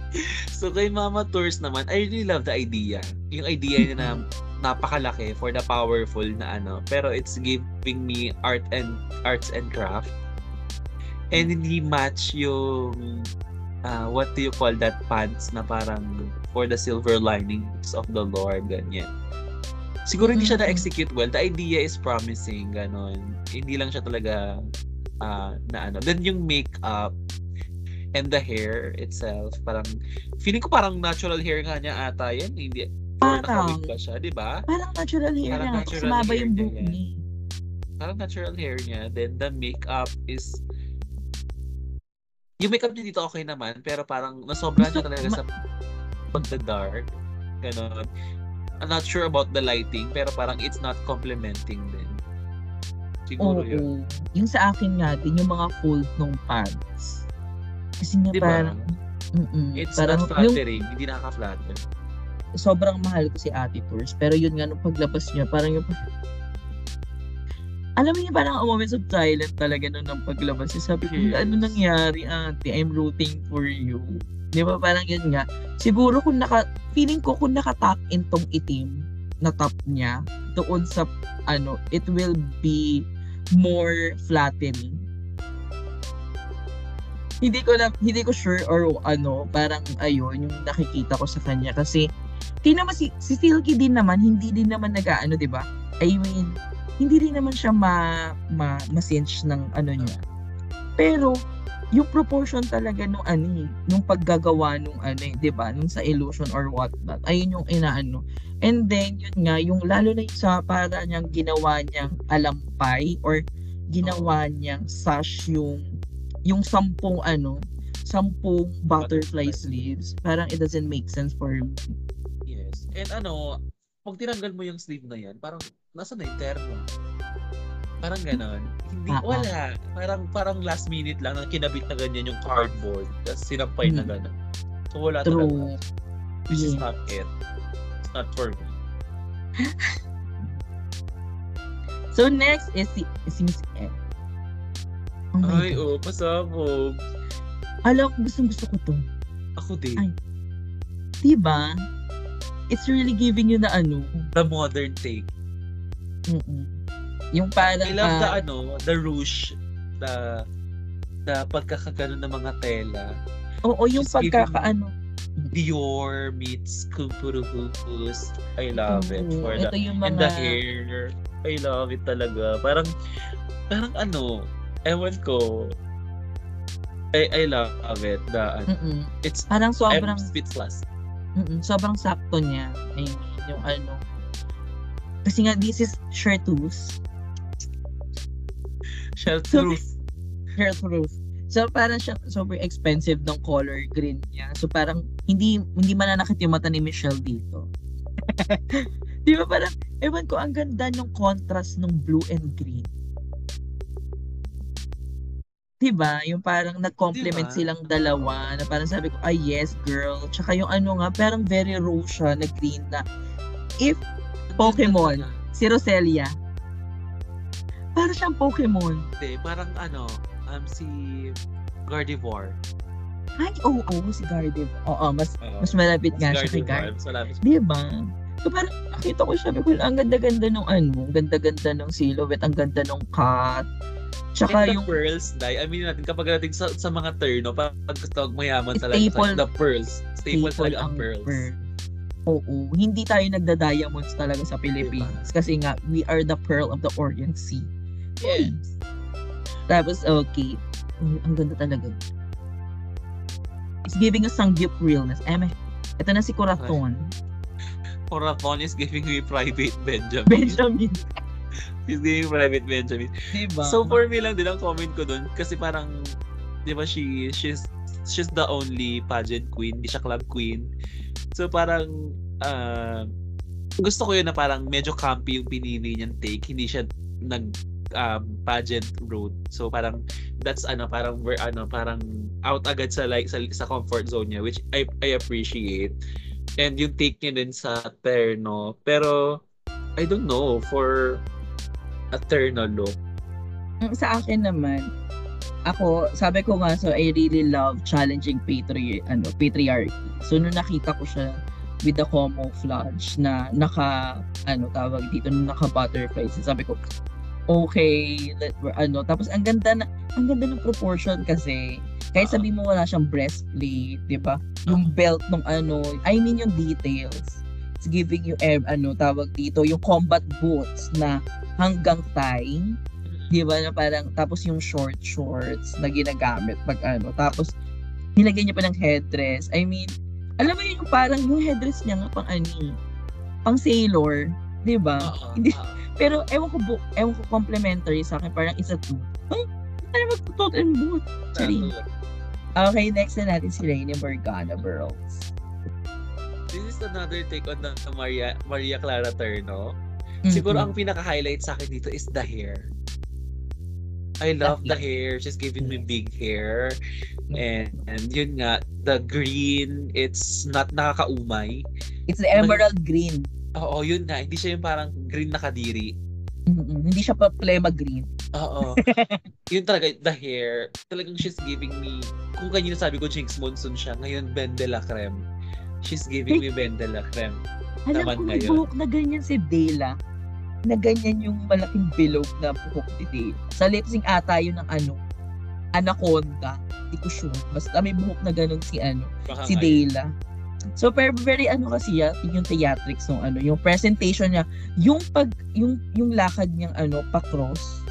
So kay Mama Tours naman, I really love the idea. Yung idea niya na napakalaki for the powerful na ano, pero it's giving me art and arts and craft. And hindi match yung uh, what do you call that pants na parang for the silver linings of the Lord, ganyan. Siguro hindi siya Mhm. na-execute well. The idea is promising, ganon. Hindi lang siya talaga ah, na ano. Then yung makeup and the hair itself, parang feeling ko parang natural hair nga niya ata yan. Hindi, Parang. ba siya, di ba? Parang natural hair Parang niya. natural Sumaba hair yung buhok niya. Parang natural hair niya. Then the makeup is yung makeup niya dito okay naman, pero parang nasobra niya talaga sa pagda-dark. Ganon. I'm not sure about the lighting, pero parang it's not complementing din. Siguro Oo. yun. Yung sa akin nga din, yung mga fold ng pants. Kasi nga Di ba? parang, mm It's parang not yung flattering. Hindi nakaka-flatter. sobrang mahal ko si Ate Tours. Pero yun nga, nung paglabas niya, parang yung alam mo yung parang a moments of silence talaga nung nang paglabas niya. Sabi ko, Yes. ano nangyari, ate? I'm rooting for you. Di ba? Parang yun nga. Siguro kung naka, feeling ko kung nakatak in tong itim na top niya, doon sa, ano, it will be more flattering. Hindi ko na, hindi ko sure or ano, parang ayun, yung nakikita ko sa kanya. Kasi, tingnan mo si, si Silky din naman, hindi din naman nag-ano, di ba? I mean, hindi rin naman siya ma, ma, ma-cinch ng ano niya. Pero, yung proportion talaga nung ano eh, nung paggagawa nung ano eh, 'di ba? Nung sa illusion or what not. Ayun yung inaano. And then yun nga, yung lalo na yung sa para niyang ginawa niyang alampay or ginawa niyang sash yung yung sampung ano, sampung butterfly Butterfly. sleeves. Parang it doesn't make sense for me. Yes. And ano, pag tinanggal mo yung sleeve na yan, parang nasa na yung terno. Parang ganon. Hindi, ah. wala. Parang, parang last minute lang na kinabit na ganyan yung cardboard. Tapos sinampay na Hmm. ganon. So wala talaga. True. This is Yeah. not it. It's not for me. [LAUGHS] So next is si, si Miss Ed. Oh Ay, God. oh, pasabog. Alam ko, gustong gusto ko to. Ako din. Ay. Diba? It's really giving you na ano. The modern take. Mm-mm. Yung parang, I love the ah, ano, the ruche, the the pagkakagano ng mga tela. oo, yung giving pagkakaano. Dior meets Kumpuruhus. I love it. Oo, For the ito yung And mga, the hair. I love it talaga. Parang, parang ano, ewan ko. I, I love it. The, ano, mm it's, parang sobrang, I'm speechless. mm sobrang sakto niya. I mean, yung ano. Kasi nga, this is chartreuse. Chartreuse. Chartreuse. So, parang siya super expensive ng color green niya. So, parang hindi hindi mananakit yung mata ni Michelle dito. [LAUGHS] Di ba parang, ewan ko, ang ganda ng contrast ng blue and green. Di ba? Yung parang nag-complement Diba? silang dalawa na parang sabi ko, ay yes, girl. Tsaka yung ano nga, parang very rose siya na green na if Pokemon. si Roselia, parang siyang Pokemon. Hindi, parang ano, um, si Gardevoir. Ay, oo, oo, si Gardev. Oo, mas Oo. mas malapit nga siya kay Gardevoir. Di ba? So parang nakita ko siya, ko, ang ganda-ganda nung ano, ang ganda-ganda nung silhouette, ang ganda nung cut. Tsaka And the yung pearls, Dai. I mean natin, kapag natin sa, sa mga turno, pag tawag mayaman talaga, Staple- the pearls. Staple, talaga ang ang pearls. pearl. Oo, hindi tayo nagda-diamonds talaga sa Philippines kasi nga we are the pearl of the Orient Sea. Yes. Tapos okay, ang, ang ganda talaga. It's giving us some deep realness. Eme, ito na si Corazon. Corazon is giving me private Benjamin. Benjamin. [LAUGHS] He's giving private Benjamin. Diba? So for me lang din ang comment ko dun kasi parang 'di ba she she's she's the only pageant queen, hindi siya club queen. So parang ah, gusto ko yun na parang medyo campy yung pinili niyang take, hindi siya nag um, pageant route. So parang that's ano parang we're ano parang out agad sa like sa, sa comfort zone niya which I I appreciate. And yung take niya din sa terno. Pero I don't know for a terno look. Mm, sa akin naman, ako, sabi ko nga, so I really love challenging patri ano, patriarchy. So, nung nakita ko siya with the camouflage na naka, ano, tawag dito, na naka-butterfly, so sabi ko, okay, let, ano, tapos ang ganda na, ang ganda ng proportion kasi, kahit Oo. sabi mo wala siyang breastplate, di ba? Yung belt ng ano, I mean yung details. It's giving you, eh, ano, tawag dito, yung combat boots na hanggang thigh, Di ba na parang, tapos yung short shorts na ginagamit pag ano, tapos nilagyan niya pa ng headdress. I mean, alam mo yun, yung parang yung headdress niya nga pang ani, pang sailor, di ba? Hindi- oo. [LAUGHS] Pero ewan ko, bu- ewan ko complimentary sa akin, parang isa two. Ay, ano magtutot and boot? Sorry. Okay, next na natin si Rainy Morgana Burrows. This is another take on the Maria Maria Clara Terno. Siguro ang pinaka-highlight sa akin dito is the hair. I love the hair. She's giving me big hair. And, and yun nga, the green, it's not nakakaumay. It's the emerald green. Oo, yun nga. Hindi siya yung parang green na kadiri. Mm-mm. Hindi siya pa plema green. Oo. [LAUGHS] yun talaga, the hair. Talagang she's giving me, kung kanina sabi ko Jinx Monsoon siya, ngayon Ben de la Creme. She's giving me Ben de la Creme. Alam Naman ko, may buhok na ganyan si Dela. Na ganyan yung malaking bilog na buhok ni Dela. Sa lip sync ata yun ng ano, Anaconda. Hindi ko sure. Basta may buhok na ganun si ano, Baka si. Dela. So very, very ano kasi ya, yung theatrics ng ano, yung presentation niya, yung pag yung yung lakad niyang ano, pa-cross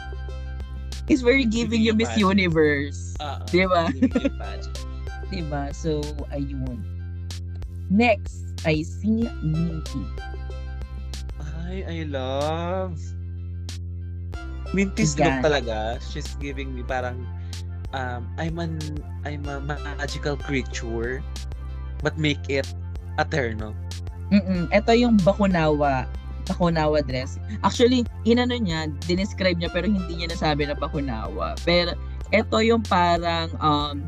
is very giving you Miss pageant. Universe. Oo. Di ba? Pageant. [LAUGHS] Diba? So, ayun. Next, ay si Minty. Ay, I love. Minty's look Yan. talaga. She's giving me parang um, I'm an I'm a magical creature but make it eterno. Mm Ito yung Bakunawa. Bakunawa dress. Actually, inano niya, dinescribe niya pero hindi niya nasabi na Bakunawa. Pero ito yung parang um,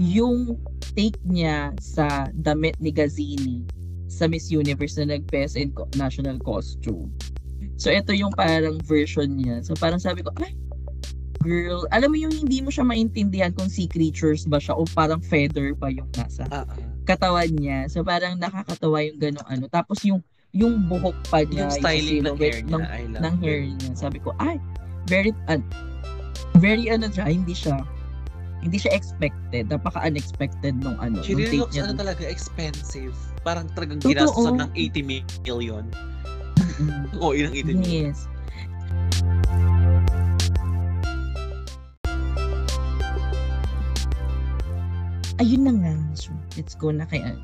yung take niya sa damit ni Gazini sa Miss Universe na nag-best in national costume. So ito yung parang version niya. So parang sabi ko, ay, girl, alam mo yung hindi mo siya maintindihan kung sea creatures ba siya o parang feather pa yung nasa Ah, katawan niya. So parang nakakatawa yung gano'ng ano. Tapos yung yung buhok pa niya, Yung styling ng hair niya, ng, ng hair niya. Sabi ko, ay, very, an very ano siya, hindi siya, hindi siya expected. Napaka-unexpected nung ano, She nung really looks niya. ano talaga expensive. Parang talagang Totoo. ginastosan ng 80 million. [LAUGHS] Oo, yun ang 80 million. Yes. Ayun na nga. So, let's go na kay ano.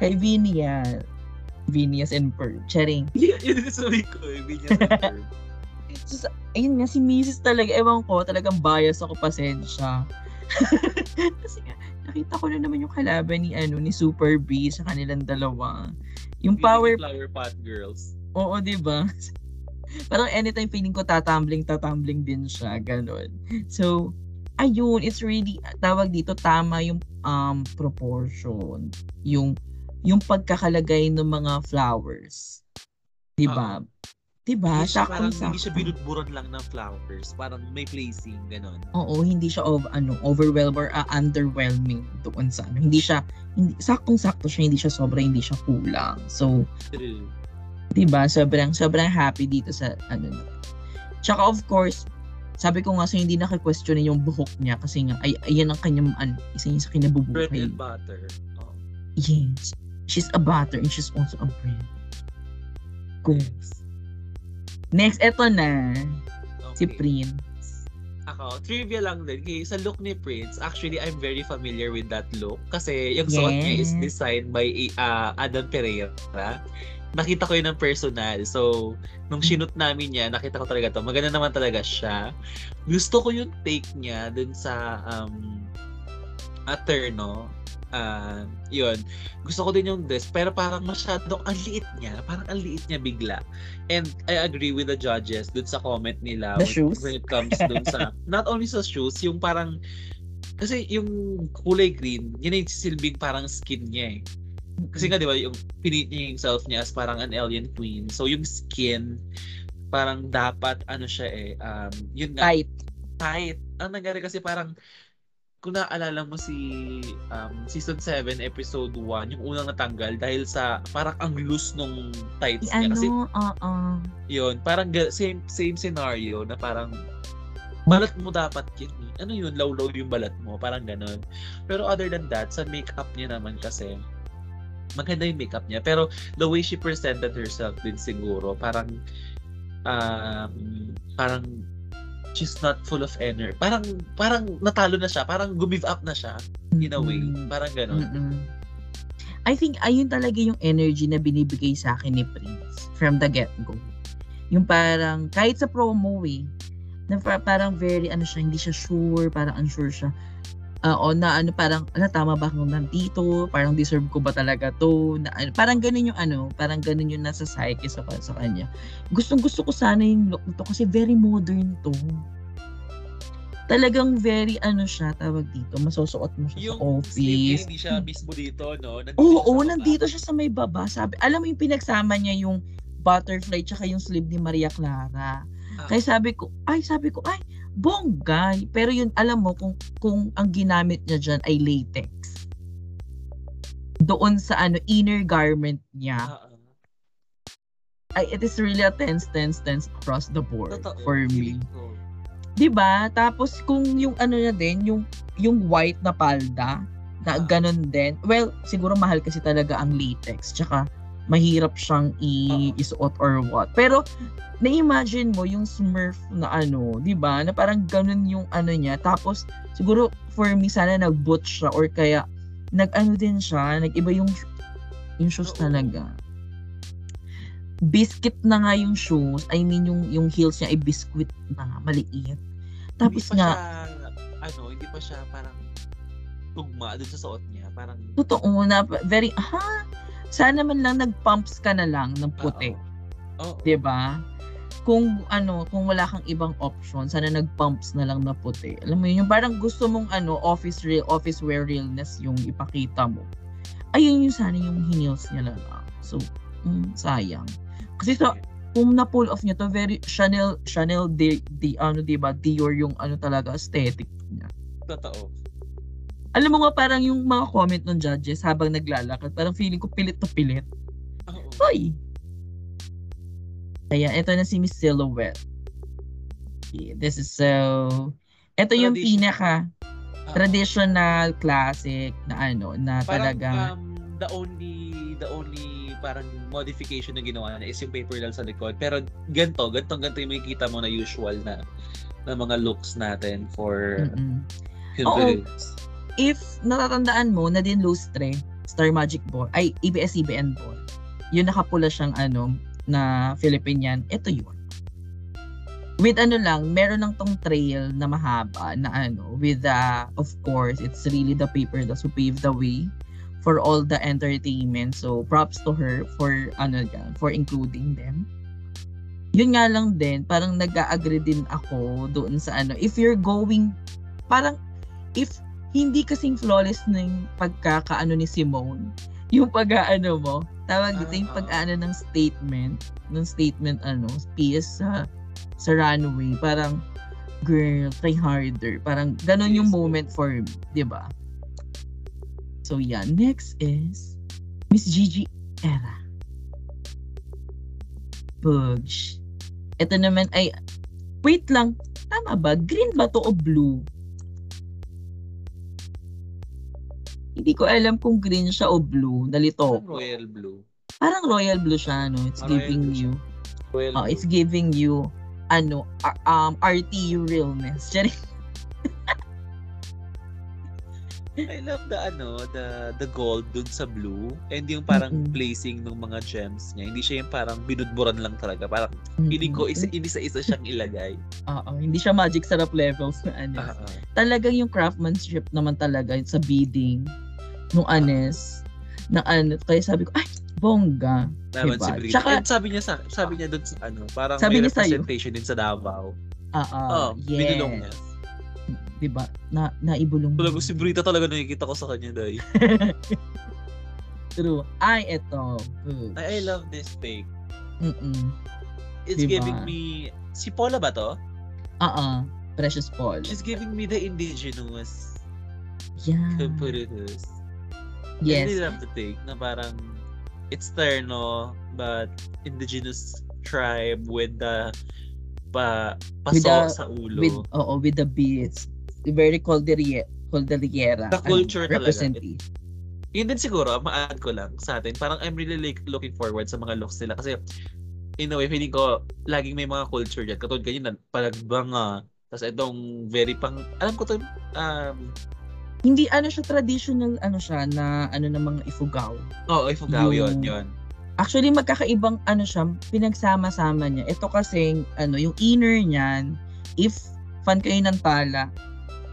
Kay Vinia. Venus and Perv. Charing. [LAUGHS] Yun yung sabi ko, eh, Venus and Perv. So, sa- ayun nga, si Mrs. talaga, ewan ko, talagang bias ako, pasensya. [LAUGHS] Kasi nga, nakita ko na naman yung kalaban ni, ano, ni Super B sa kanilang dalawa. Yung power, Flower Pot Girls. oo, di ba? [LAUGHS] Parang anytime feeling ko tatumbling, tatumbling din siya, ganun. So, ayun, it's really, tawag dito, tama yung um, proportion. Yung, yung pagkakalagay ng mga flowers. Di ba? Di ba? Hindi siya parang, Saktong-sakto. hindi siya binudburan lang ng flowers. Parang may placing, ganon. Oo, hindi siya of ano, overwhelm or uh, underwhelming doon sa ano. Hindi siya hindi saktong-sakto siya, hindi siya sobra, hindi siya kulang. So, True. 'di ba? Sobrang sobrang happy dito sa ano. Tsaka of course, sabi ko nga so hindi naki-question yung buhok niya kasi nga ay ayan ang kanyang ano, isa niya sa Bread kinabubuhay. and butter. Oh. Yes. She's a butter and she's also a bread. Cool. Next, eto na. Si Okay. Prince. Ako, trivia lang din. Kay, sa look ni Prince, actually, I'm very familiar with that look. Kasi yung suot niya is Yes. designed by uh, Adam Pereira. Nakita ko yun ng personal. So, nung sinut namin niya, nakita ko talaga to. Maganda naman talaga siya. Gusto ko yung take niya dun sa um, Aterno. Uh, yun. Gusto ko din yung dress. Pero parang masyadong ang liit niya. Parang ang liit niya bigla. And I agree with the judges dun sa comment nila. The when- shoes? When it comes dun sa, [LAUGHS] not only sa shoes, yung parang, kasi yung kulay green, yun yung silbing parang skin niya eh. Kasi nga, di ba, yung pinit niya yung self niya as parang an alien queen. So, yung skin, parang dapat, ano siya eh, um, yun nga, Tight. tight. Ang nangyari kasi parang, kung naaalala mo si um, season 7 episode 1, yung unang natanggal dahil sa parang ang loose nung tights niya. Kasi Ano, oo. yun, parang same same scenario na parang balat mo dapat yun. eh. Ano yun, low-low yung balat mo, parang ganun. Pero other than that, sa makeup niya naman kasi, maganda yung makeup niya. Pero the way she presented herself din siguro, parang, um, parang, she's not full of energy. Parang, parang natalo na siya. Parang gumive up na siya, in a way. Parang ganun. Mm-mm. I think ayun talaga yung energy na binibigay sa akin ni Prince from the get-go. Yung parang, kahit sa promo eh, na pa- parang very, ano siya, hindi siya sure, parang unsure siya. Ah, o na ano, parang, ala, tama ba akong nandito? Parang deserve ko ba talaga to? Na, ano, parang ganun yung ano, parang ganun yung nasa psyche sa, sa kanya. Gustong gusto ko sana yung look nito kasi very modern to. Talagang very ano siya, tawag dito, masusuot mo siya sa Yung niya, office. hindi siya mismo dito, no? Nandito Oo, sa oo, nandito siya sa may baba. Sabi, alam mo yung pinagsama niya yung butterfly tsaka yung sleeve ni Maria Clara. Ah. Kaya sabi ko, ay, sabi ko, ay, bongga. Pero yun, alam mo, kung, kung ang ginamit niya dyan ay latex. Doon sa ano, inner garment niya, Ah, ah. ay, it is really a tense, tense, tense across the board Totoo, for me. ko. 'Di ba? Tapos kung yung ano na din, yung yung white na palda, na Ah. ganun din. Well, siguro mahal kasi talaga ang latex. Tsaka mahirap siyang i- isuot or what. Pero na-imagine mo yung Smurf na ano, 'di ba? Na parang ganun yung ano niya. Tapos siguro for me sana nag-boot siya or kaya nag-ano din siya, nag-iba yung yung shoes talaga. Biscuit na nga yung shoes. I mean, yung yung heels niya ay biscuit na maliit. Tapos hindi nga, siya, ano, hindi pa siya parang tugma dun sa suot niya. Parang, totoo na, very, ha? Sana man lang nag-pumps ka na lang ng puti. Oo. 'di ba? Kung ano, kung wala kang ibang option, sana nag-pumps na lang na puti. Alam mo yun, yung parang gusto mong ano, office real, office wear realness yung ipakita mo. Ayun yung sana yung heels niya na lang. So, mm, sayang. Kasi sa, kung na-pull off niya to, very Chanel, Chanel, di, di ano, di ba, Dior yung ano talaga, aesthetic niya. Totoo. Alam mo nga parang yung mga comment ng judges habang naglalakad, parang feeling ko pilit na pilit. Hoy! Kaya ito na si Miss Silhouette. Okay, this is so... Ito yung pinaka Oo. traditional classic na ano, na Parang, talaga... um, the only, the only parang modification na ginawa na is yung paper lang sa likod. Pero ganto, ganto, ganto yung makikita mo na usual na na mga looks natin for. Hyunbin. If natatandaan mo na din lustre, Star Magic Ball, ay ABS-CBN Ball. yung nakapula siyang ano, na Filipinian, ito yun. With ano lang, meron lang tong trail na mahaba na ano, with the, of course, it's really the paper that who paved the way for all the entertainment. So, props to her for ano dyan, for including them. Yun nga lang din, parang nag-agree din ako doon sa ano, if you're going, parang, if hindi kasing flawless na yung pagkakaano ni Simone, yung pag-ano mo, tawag dito, yung Ah, pag-ano ng statement, ng statement ano, PS sa sa runway, parang girl, try harder. Parang ganun yung moment for me, 'di ba? So yeah, next is Miss Gigi Era. Bugs. Ito naman ay wait lang, tama ba? Green ba to o blue? Hindi ko alam kung green siya o blue. Nalito ko. royal blue. Parang royal blue siya, no? It's Ah, giving you, Royal oh, blue. it's giving you, ano, uh, um, RTU realness. [LAUGHS] I love the ano, the the gold dun sa blue and yung parang Mm-mm. placing ng mga gems niya. Hindi siya yung parang binudburan lang talaga. Parang feeling ko isa hindi sa isa siyang ilagay. [LAUGHS] Oo, hindi siya magic sarap levels na ano. Ah, ah. Talagang yung craftsmanship naman talaga sa bidding nung anes na ano kaya sabi ko ay bongga Naman Diba? si. Tsaka- And sabi niya sa sabi niya dun sa ano, parang Sabi may representation din sa Davao. oo oh, yes binulong niya. diba na naibulong Talaga si Brita talaga nakikita ko sa kanya dahil. [LAUGHS] true ay eto Boom. I, I love this take. mm It's Diba? giving me si Paula ba to? Oo, Precious Paul. She's giving me the indigenous Yeah. Campuritas. Yes. really love the take na parang it's terno but indigenous tribe with the pa With paso the- sa ulo. With, oo, with the beats. Very Calderiera. Calderiera. The culture talaga. Representative. Yun din siguro, ma-add ko lang sa atin. Parang I'm really like, looking forward sa mga looks nila. Kasi, in a way, feeling ko, laging may mga culture dyan. Katulad kanina, palagbanga. Tapos itong very pang, alam ko to, um, Hindi ano siya traditional ano siya na ano ng mga ifugaw. oh, Ifugao Yung- yun, yun. Actually magkakaibang ano siya, pinagsama-sama niya. Ito kasi ano yung inner niyan, if fan kayo ng tala,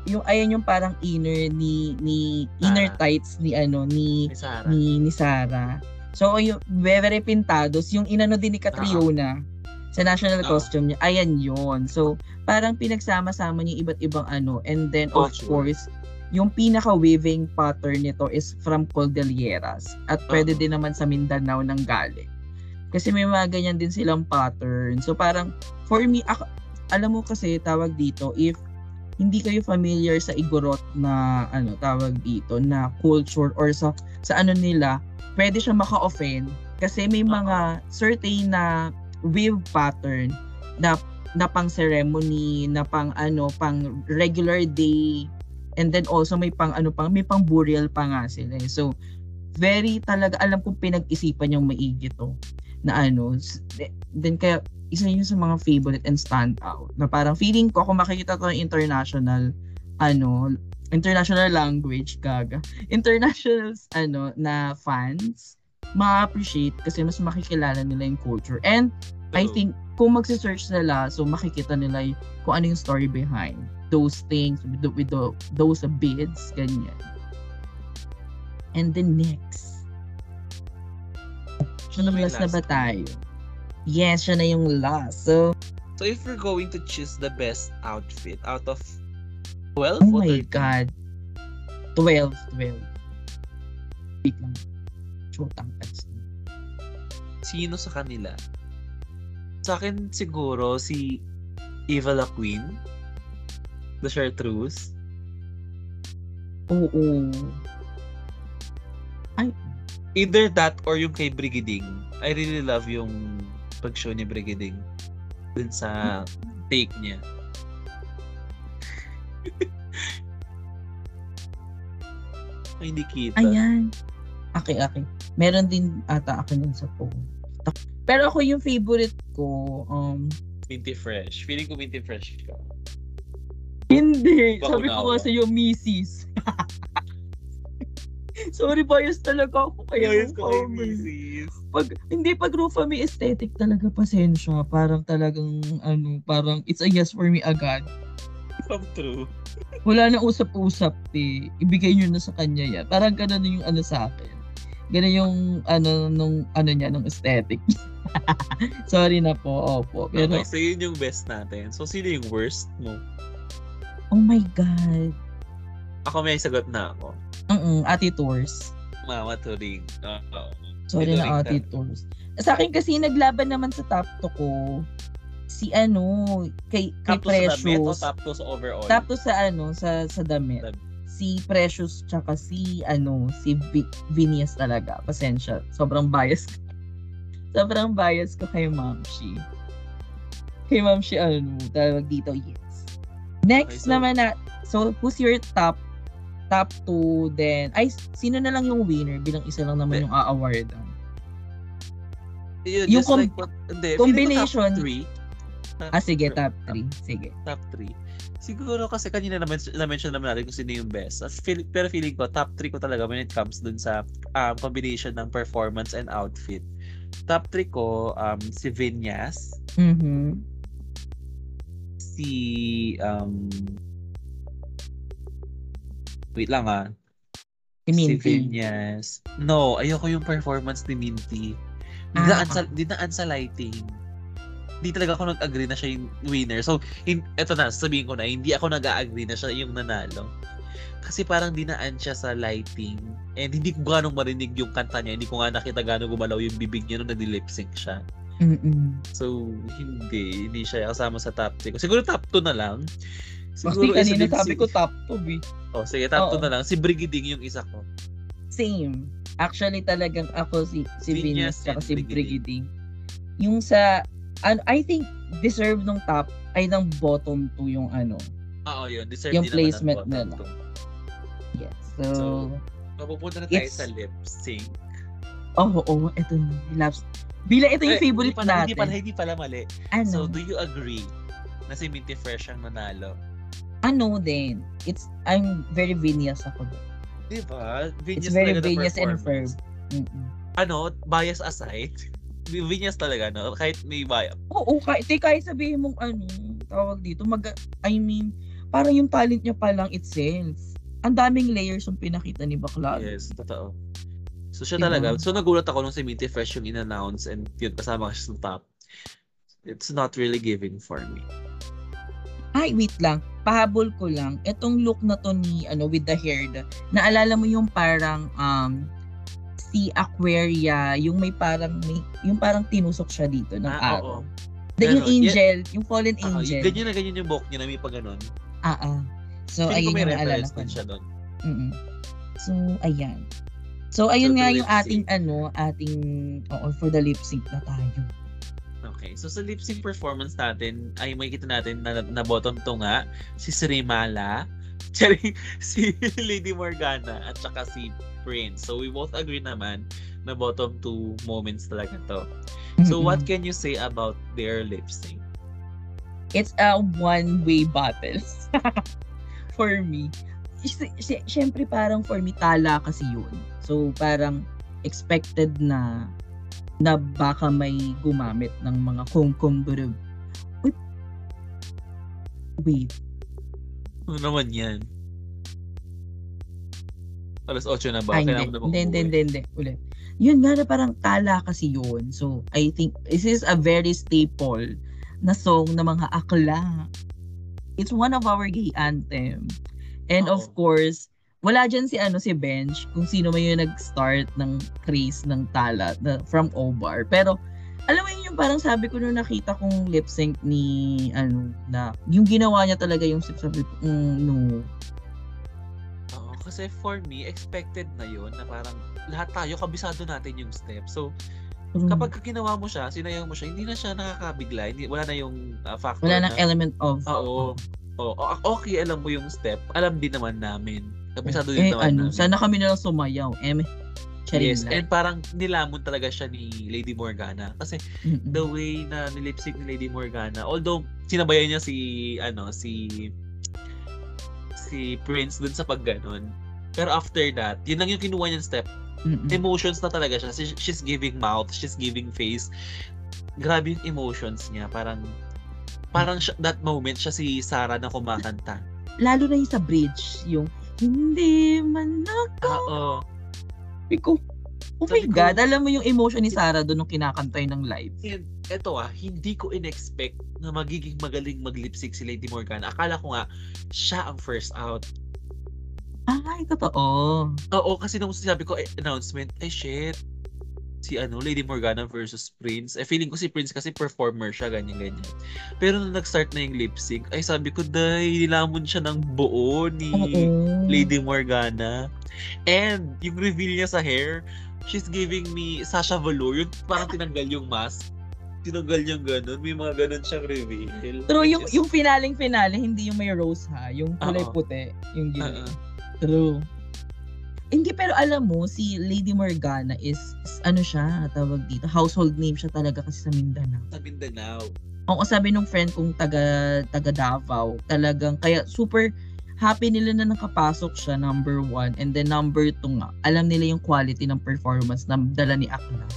yung ayan yung parang inner ni ni inner Ah. tights ni ano ni Ni Sarah. ni ni Sarah. So yung very pintados, yung inano din ni Catriona sa national Ah. costume niya, ayan yon So parang pinagsama-sama niya iba't ibang ano and then of Culture. course yung pinaka-weaving pattern nito is from Cordilleras at pwede Oo. din naman sa Mindanao ng galing. Kasi may mga ganyan din silang pattern. So parang for me, ako, alam mo kasi tawag dito, if hindi kayo familiar sa Igorot na ano tawag dito na culture or sa sa ano nila, pwede siya maka-offend kasi may mga certain na weave pattern na na pang ceremony, na pang ano, pang regular day and then also may pang ano pang may pang burial pa nga sila. eh. So very talaga alam kong pinag-isipan yung maigi to na ano then kaya isa yun sa mga favorite and stand out na parang feeling ko kung makikita to ng international ano international language gaga [LAUGHS] international ano na fans ma-appreciate kasi mas makikilala nila yung culture and I think kung magse-search nila so makikita nila y- kung ano yung story behind those things with, the, with the, those bids ganyan and then next Siya na ba yung Last na ba last? tayo? Yes, siya na yung last. So, So if we're going to choose the best outfit out of oh 12 or my 13? God. 12, 12. Wait lang. Shotang sino sa kanila? Sa akin siguro si Eva La Queen, the Chartreuse. Oo. Ay, Either that or yung kay Brigading. I really love yung pag-show ni Brigading dun sa take niya. [LAUGHS] Ay, hindi kita. ayan. Okay, okay. Meron din ata ako nun sa phone. Pero ako yung favorite ko, um, Minty Fresh. Feeling ko Minty Fresh ka. Hindi. Bako Sabi ko kasi yung Mrs. Sorry, bias talaga ako. Kaya Ayos ko kay. Pag, hindi, pag Rufami aesthetic talaga, pasensya. Parang talagang, ano, parang it's a yes for me agad. Come true. Wala na usap-usap, eh. Ibigay nyo na sa kanya yan. Parang ganun yung ano sa akin. Ganun yung, ano, nung, ano niya, nung aesthetic. [LAUGHS] Sorry na po, opo. Pero, Okay, so yun yung best natin. So, sino yung worst mo? Oh my God. Ako may sagot na ako. Mm Ate Tours. Mama Turing. Oo. Sorry na Ate. Tours. Sa akin kasi naglaban naman sa top 2 ko. Si ano, kay, kay Top 2 sa damit Precious. top 2 sa overall? Top 2 sa ano, sa, sa damit. Damit. Si Precious tsaka si ano, si Vi- Vinias talaga. Pasensya. Sobrang bias ko. [LAUGHS] Sobrang bias ko kay Mamshi. Kay Mamshi ano, tawag dito, yes. Next Okay, so- naman na, so who's your top top 2 then ay sino na lang yung winner bilang isa lang naman yung a-awardan Yun, Yung com- like what, hindi, combination- feeling ko top 3. ah sige top 3 sige Top 3. Siguro kasi kanina naman na-mention naman natin kung sino yung best. At feel, pero feeling ko, top 3 ko talaga when it comes dun sa um, combination ng performance and outfit. Top 3 ko, um, si Vinyas, mhm si um, wait lang ah. si Minty Vinyas. No, ayoko yung performance ni Minty. Ah, Dinaan sa, dinaan sa lighting. Hindi talaga ako nag-agree na siya yung winner. So, in, eto na, sabihin ko na, hindi ako nag-agree na siya yung nanalo. Kasi parang dinaan siya sa lighting. And hindi ko ganong marinig yung kanta niya. Hindi ko nga nakita ganong gumalaw yung bibig niya nung nag-lip sync siya. Mm So, hindi. Hindi siya kasama sa top 3 ko. Siguro top 2 na lang. Kasi isa kanina sabi si- ko top 2 eh. Oh, sige, top Oo. 2 na lang. Si Brigading yung isa ko. Same. Actually talagang ako si si Venus Venus at si. Brigading. Yung sa ano, I think deserve nung top ay ng bottom 2 yung ano. Oo, yun. Deserve Yung din naman ng placement bottom nila. two. Yes. So, So, Mapupunta na tayo sa lip sync. oh, oh, eto na. Loves. Bila ito yung favorite pala, natin. Hindi pala, hindi pala mali. ano? So, do you agree na si Minty Fresh ang nanalo? ano din. It's I'm very Venus ako doon. Di ba? It's Vinyas very Venus and firm. Mm-mm. Ano, bias aside, [LAUGHS] Vinyas talaga, no? Kahit may bias. Oo, kahit, kahit sabihin mong ano, tawag dito, mag, I mean, parang yung talent niya pa lang itself. Ang daming layers yung pinakita ni Bakla. Yes, totoo. So, siya talaga. So, nagulat ako nung si Minty Fresh yung in-announce and yun, kasama siya sa top. It's not really giving for me. Ay, wait lang. Pahabol ko lang. Etong look na to ni, ano, with the hair, na, naalala mo yung parang, um, si Aquaria, yung may parang, may, yung parang tinusok siya dito ng Ah, araw. oo. The, yung angel, yung fallen Ah, angel. ganyan na ganyan yung buhok niya na may pa ganun. Ah, ah. So, ko ayun yung naalala ko. siya doon. Mm-mm. So, ayan. So, ayun So, nga yung ating ano, ating, oo, for the lip sync na tayo. Okay, so sa lip sync performance natin, ay makikita natin na, na bottom to nga, si Srimala, [LAUGHS] Charing, si Lady Morgana, at saka si Prince. So we both agree naman na bottom two moments talaga to. So Mm-mm. what can you say about their lip sync? It's a one-way battle. [LAUGHS] for me. Siyempre parang for me, tala kasi yun. So, parang expected na na baka may gumamit ng mga kung-kung burub. Uy. Wait. Ano naman yan? Alas 8 na ba? Ay, hindi. Kailangan Hindi, hindi, hindi, hindi. Ulit. Yun nga na parang tala kasi yun. So, I think this is a very staple na song ng mga akla. It's one of our gay anthem. And of Oo. course, wala dyan si ano si Bench kung sino man yung nag-start ng craze ng tala na, from Obar. Pero alam mo yun yung parang sabi ko nung nakita kong lip sync ni ano na yung ginawa niya talaga yung sip sabi ko, mm, no. Oo, kasi for me, expected na yun na parang lahat tayo, kabisado natin yung step. So, Mm. kapag ginawa mo siya, sinayang mo siya, hindi na siya nakakabigla. Hindi, wala na yung uh, factor wala na, nang element of Oo. Oo, o- okay, alam mo yung step. Alam din naman namin. Kabisado eh din naman ano, namin. sana kami na lang sumayaw. Eh, charing Yes, lang. and parang nilamon talaga siya ni Lady Morgana. Kasi Mm-mm. the way na nilipsync ni Lady Morgana, although sinabayan niya si, ano, si si Prince dun sa pagganon, Pero after that, yun lang yung kinuha niyang step. Mm-mm. Emotions na talaga siya. She- She's giving mouth, she's giving face. Grabe yung emotions niya. Parang, parang siya, that moment, siya si Sarah na kumakanta. Lalo na yung sa bridge, yung hindi man ako. Oo. Sabi ko, oh my Sabi ko- God, alam mo yung emotion ni Sarah doon nung kinakantay ng live. And eto ah, hindi ko in-expect na magiging magaling mag-lip-sync si Lady Morgana. Akala ko nga, siya ang first out. Ay, totoo. Oo, kasi nung sabi ko, eh, announcement, eh shit, si ano, Lady Morgana versus Prince. Eh, feeling ko si Prince kasi performer siya, ganyan-ganyan. Pero nung nag-start na yung lip sync, ay sabi ko, dahil nilamon siya ng buo ni Oo. Lady Morgana. And yung reveal niya sa hair, she's giving me Sasha Velour. Yung parang tinanggal yung mask. Tinanggal yung ganun. May mga ganun siyang reveal. True, yung, is- yung finaling finale, hindi yung may rose ha. Yung kulay puti. Yung gina. Oo. True. Hindi, pero alam mo, si Lady Morgana is, is ano siya, tawag dito, household name siya talaga kasi sa Mindanao. sa Mindanao. Oo, sabi nung friend kong taga, taga Davao, talagang, kaya super happy nila na nakapasok siya, number one. And then number two nga, alam nila yung quality ng performance na dala ni Akla.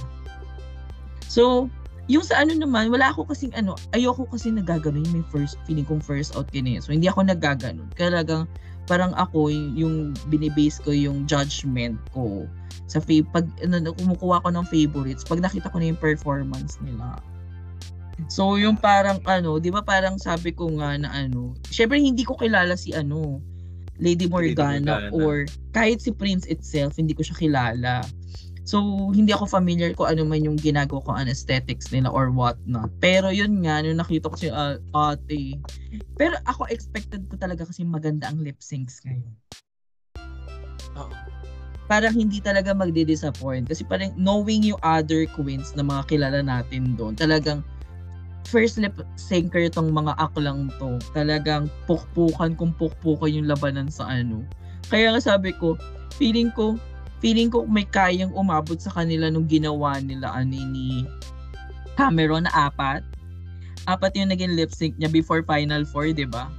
So, yung sa ano naman, wala ako kasing ano, ayoko kasi nagaganon yung may first, feeling kong first out kinaya. So, hindi ako nagaganon. Talagang, parang ako, yung binibase ko yung judgment ko sa fa- pag ano, kumukuha ko ng favorites, pag nakita ko na yung performance nila. So, yung parang ano, 'di ba parang sabi ko nga na ano, syempre hindi ko kilala si ano, Lady Morgana, Morgana. or kahit si Prince itself, hindi ko siya kilala. So, hindi ako familiar kung ano man yung ginagawa ko anesthetics nila or what not. Pero yun nga, nung nakita ko si uh, ate. Pero ako expected ko talaga kasi maganda ang lip syncs ngayon. Oo. Parang hindi talaga magdi-disappoint. Kasi parang knowing yung other queens na mga kilala natin doon, talagang first lip syncer tong mga aklang to. Talagang pukpukan kung pukpukan yung labanan sa ano. Kaya nga sabi ko, feeling ko, feeling ko may kayang umabot sa kanila nung ginawa nila ani ni Cameron na apat. Apat yung naging lip sync niya before Final Four, di ba?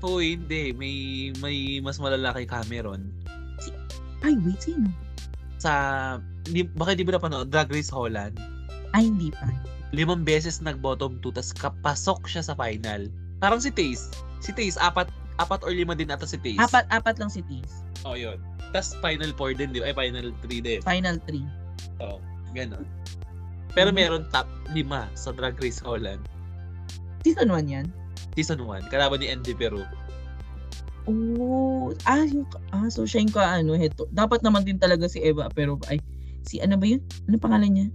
Oo, hindi. May, may mas malala kay Cameron. Ay, wait, sino? Sa, di, baka di ba napanood? Drag Race Holland. Ay, hindi pa. Limang beses nag-bottom 2, tas kapasok siya sa final. Parang si Taze. Si Taze, apat, apat or lima din ata si Taze. Apat, apat lang si Tiz. Oo, yun. Tas final 4 din, di ba? Ay, final 3 din. Final 3. Oo, ganon. Pero Mhm. meron top 5 sa Drag Race Holland. Season 1 yan? Season 1, kalaban ni Andy Peru. Oh, ah, yung, ah, so siya yung ka, ano, heto. Dapat naman din talaga si Eva, pero, ay, si ano ba yun? Ano pangalan niya?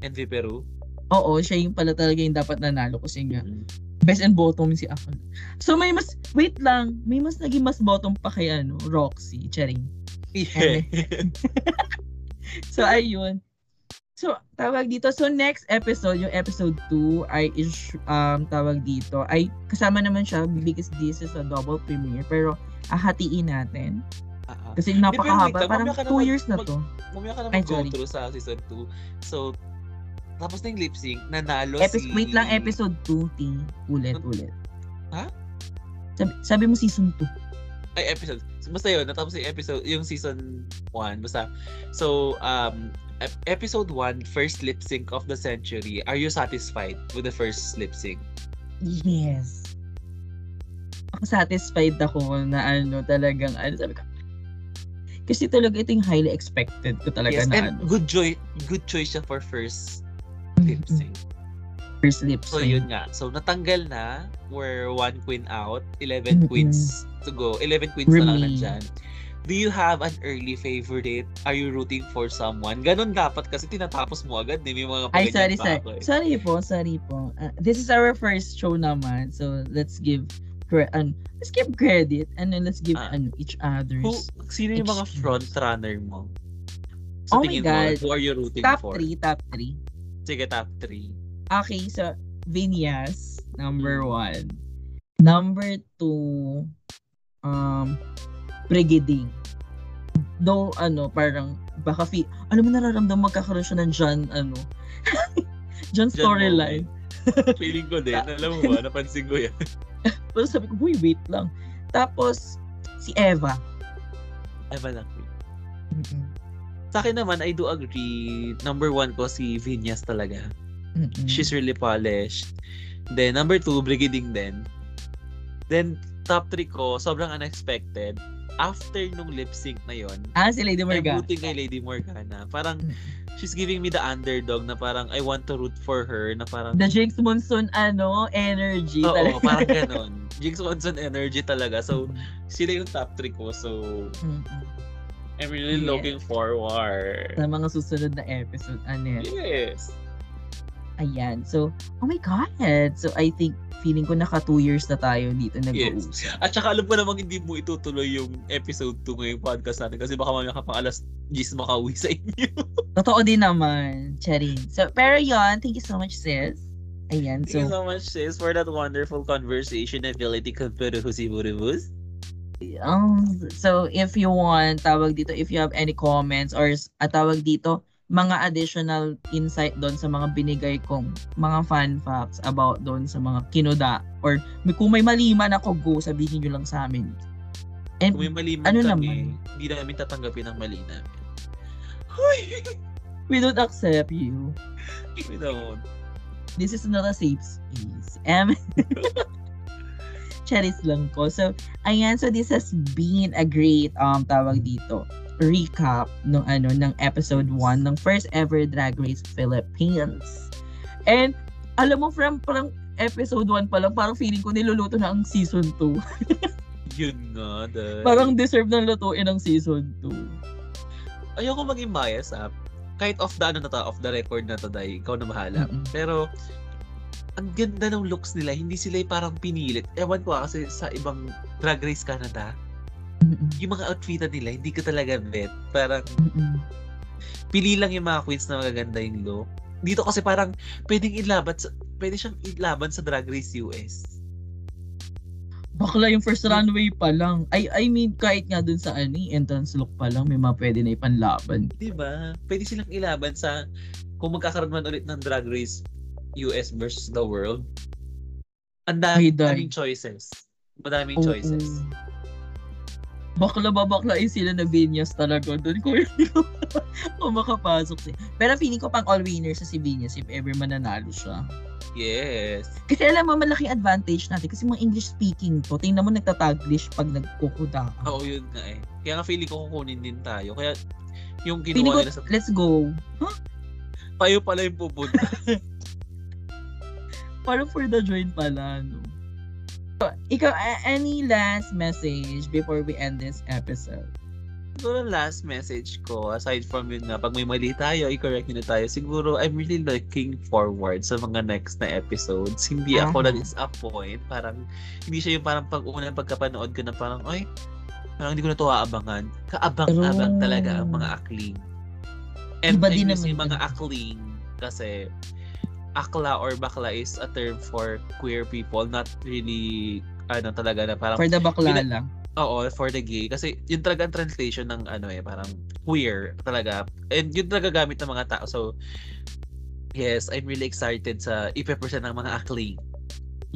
Andy Peru. Oo, siya yung pala talaga yung dapat nanalo kasi nga, Mm. Best and bottom si Akon. So may mas, wait lang, may mas naging mas bottom pa kay, ano, Roxy, Charing. Yeah. [LAUGHS] So, ayun. So, tawag dito. So, next episode, yung episode 2, ay is, um, tawag dito, ay kasama naman siya because this is a double premiere. Pero, ahatiin natin. Ah, ah. Kasi napakahaba. Parang mamaya ka 2 naman years na mag- to. Mamaya ka na mag-go through sa season 2. So, tapos na yung lip sync, nanalo Episode, si... Wait lang, episode 2, T. Ulit, ulit. Ha? Sabi, sabi mo season 2. Ay, episode. So, basta yun, natapos yung episode, yung season 1. Basta, so, um, ep- episode 1, first lip sync of the century. Are you satisfied with the first lip sync? Yes. Ako satisfied ako na ano, talagang, ano, sabi ko, kasi talaga ito yung highly expected ko talaga yes, na and ano. good joy, good choice siya for first lip sync. First lip So, sync. yun nga. So, natanggal na. We're one queen out. 11 Mm-mm. queens to go. 11 queens na lang Remain. nandyan. Do you have an early favorite? Are you rooting for someone? Ganon dapat kasi tinatapos mo agad. May mga Ay, sorry, sorry. ako eh. Sorry po, sorry po. Uh, this is our first show naman. So, let's give cre- an let's give credit and then let's give Ah. ano, each other's Who, sino yung mga front runner mo? Oh my God. mo, who are you rooting top for? 3, top 3. Sige, top 3. Okay, so Vinyas, number Mm. one. Number two, um, Brigiding. Though, ano, parang, baka, fi- ano mo nararamdaman magkakaroon siya ng John, ano, [LAUGHS] John storyline. [LAUGHS] Feeling ko din. Alam mo ba? Napansin ko yan. [LAUGHS] Pero sabi ko, huy, wait lang. Tapos, si Eva. Eva Queen. Mm-mm. Sa akin naman, I do agree. Number one ko si Vinyas talaga. Mm-mm. She's really polished. Then, number two, Brigading din. Then, top three ko, sobrang unexpected. After nung lip sync na yon, ah, si Lady ay Morgan. buti kay Lady Morgana. Parang, she's giving me the underdog na parang I want to root for her na parang The Jinx Monsoon, ano, energy. Oo, talaga. parang ganon. [LAUGHS] Jinx Monsoon energy talaga. So, sila yung top 3 ko. So, Mm-mm. I'm really Yes. looking forward. Sa mga susunod na episode, ano. Yes. Ayan. So, oh my God. So, I think, feeling ko naka two years na tayo dito nag-uusap. At saka alam ko namang hindi mo itutuloy yung episode 2 ngayong podcast natin kasi baka mamaya ka pang alas 10 makauwi sa inyo. [LAUGHS] Totoo din naman, Charin. So, pero yon thank you so much, sis. Ayan, Thank you so, so much, sis, for that wonderful conversation ability Burubus. Um, so if you want, tawag dito, if you have any comments or s- ah, tawag dito, mga additional insight doon sa mga binigay kong mga fun facts about doon sa mga kinuda or kung may mali man ako, go, sabihin nyo lang sa amin. And Kung may mali man Ano kami, naman? hindi namin tatanggapin ang mali namin. Hoy! [LAUGHS] we don't accept you. [LAUGHS] We don't. This is not a safe space. Um, [LAUGHS] Charis lang ko. So, ayan. So, this has been a great, um, tawag dito, recap ng ano, ng episode 1 ng first ever Drag Race Philippines. And, alam mo, from parang episode 1 pa lang, parang feeling ko niluluto na ang season 2. [LAUGHS] Yun nga, dahil. parang deserve ng lutuin ang season 2. ayoko maging bias ah. Kahit off the ano na to, off the record na to, dahil ikaw na bahala. Mm-mm. Pero, ang ganda ng looks nila, hindi sila yung parang pinilit. Ewan ko ah, kasi sa ibang Drag Race Canada, Mm-mm. yung mga outfitan nila, hindi ko talaga bet. Parang, Mm-mm. pili lang yung mga queens na magaganda yung look. Dito kasi parang, pwedeng ilaban sa, pwede siyang ilaban sa Drag Race US. Bakla yung first runway pa lang. I, I mean, kahit nga dun sa ano, eh, entrance look pa lang, may mga pwede na ipanlaban. Di ba? Pwede silang ilaban sa, kung magkakaroon man ulit ng Drag Race US versus the world. Ang dami, daming choices. Madaming Oo. choices. Bakla ba bakla eh sila na Vinyas talaga doon ko [LAUGHS] kung makapasok siya. Pero feeling ko pang all winner sa si Vinyas if ever mananalo siya. Yes. Kasi alam mo, malaking advantage natin kasi mga English speaking to. Tingnan mo nagtataglish pag nagkukuda. Oo, yun nga eh. Kaya nga feeling ko kukunin din tayo. Kaya yung ginawa ko, nila sa let's go. payo pala yung pupunta. [LAUGHS] Parang for the join pala, no? So, ikaw, any last message before we end this episode? siguro last message ko, aside from yun na pag may mali tayo, i-correct nyo na tayo. Siguro, I'm really looking forward sa mga next na episodes. Hindi ako Aha. na-disappoint. Parang, hindi siya yung parang pag unang pagkapanood ko na parang, ay, parang hindi ko na to aabangan. Kaabang-abang talaga ang mga akling. And Iba I din miss yung mga akling kasi akla or bakla is a term for queer people, not really ano talaga na parang For the bakla Pina- lang. Oo, for the gay. Kasi yun talaga ang translation ng ano eh, parang queer talaga. And yun talaga gamit ng mga tao. So, yes, I'm really excited sa ipe-present ng mga akling.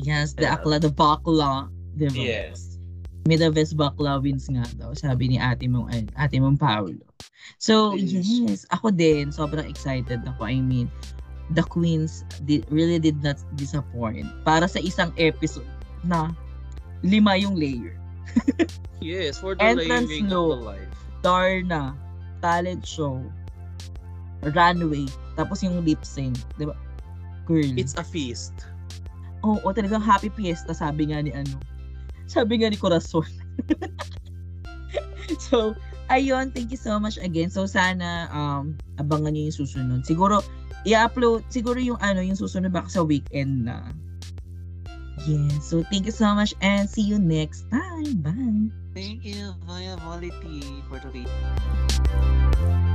Yes, the Yeah. akla, the bakla. Diba? Yes. May the best bakla wins nga daw, sabi ni ate mong, ate mong Paolo. So, Yes. yes, ako din, sobrang excited ako. I mean, the queens did, really did not disappoint. Para sa isang episode na lima yung layer. [LAUGHS] Yes, for the Entrance layering look. of the life. Darna, talent show, runway, tapos yung lip sync, di ba? Girl. It's a feast. Oo, talagang happy fiesta, sabi nga ni ano. Sabi nga ni Corazon. [LAUGHS] so, ayun, thank you so much again. So, sana um, abangan nyo yung susunod. Siguro, i-upload, siguro yung ano, yung susunod baka sa weekend na. Yeah, so thank you so much and see you next time. Bye! Thank you, Viability, for the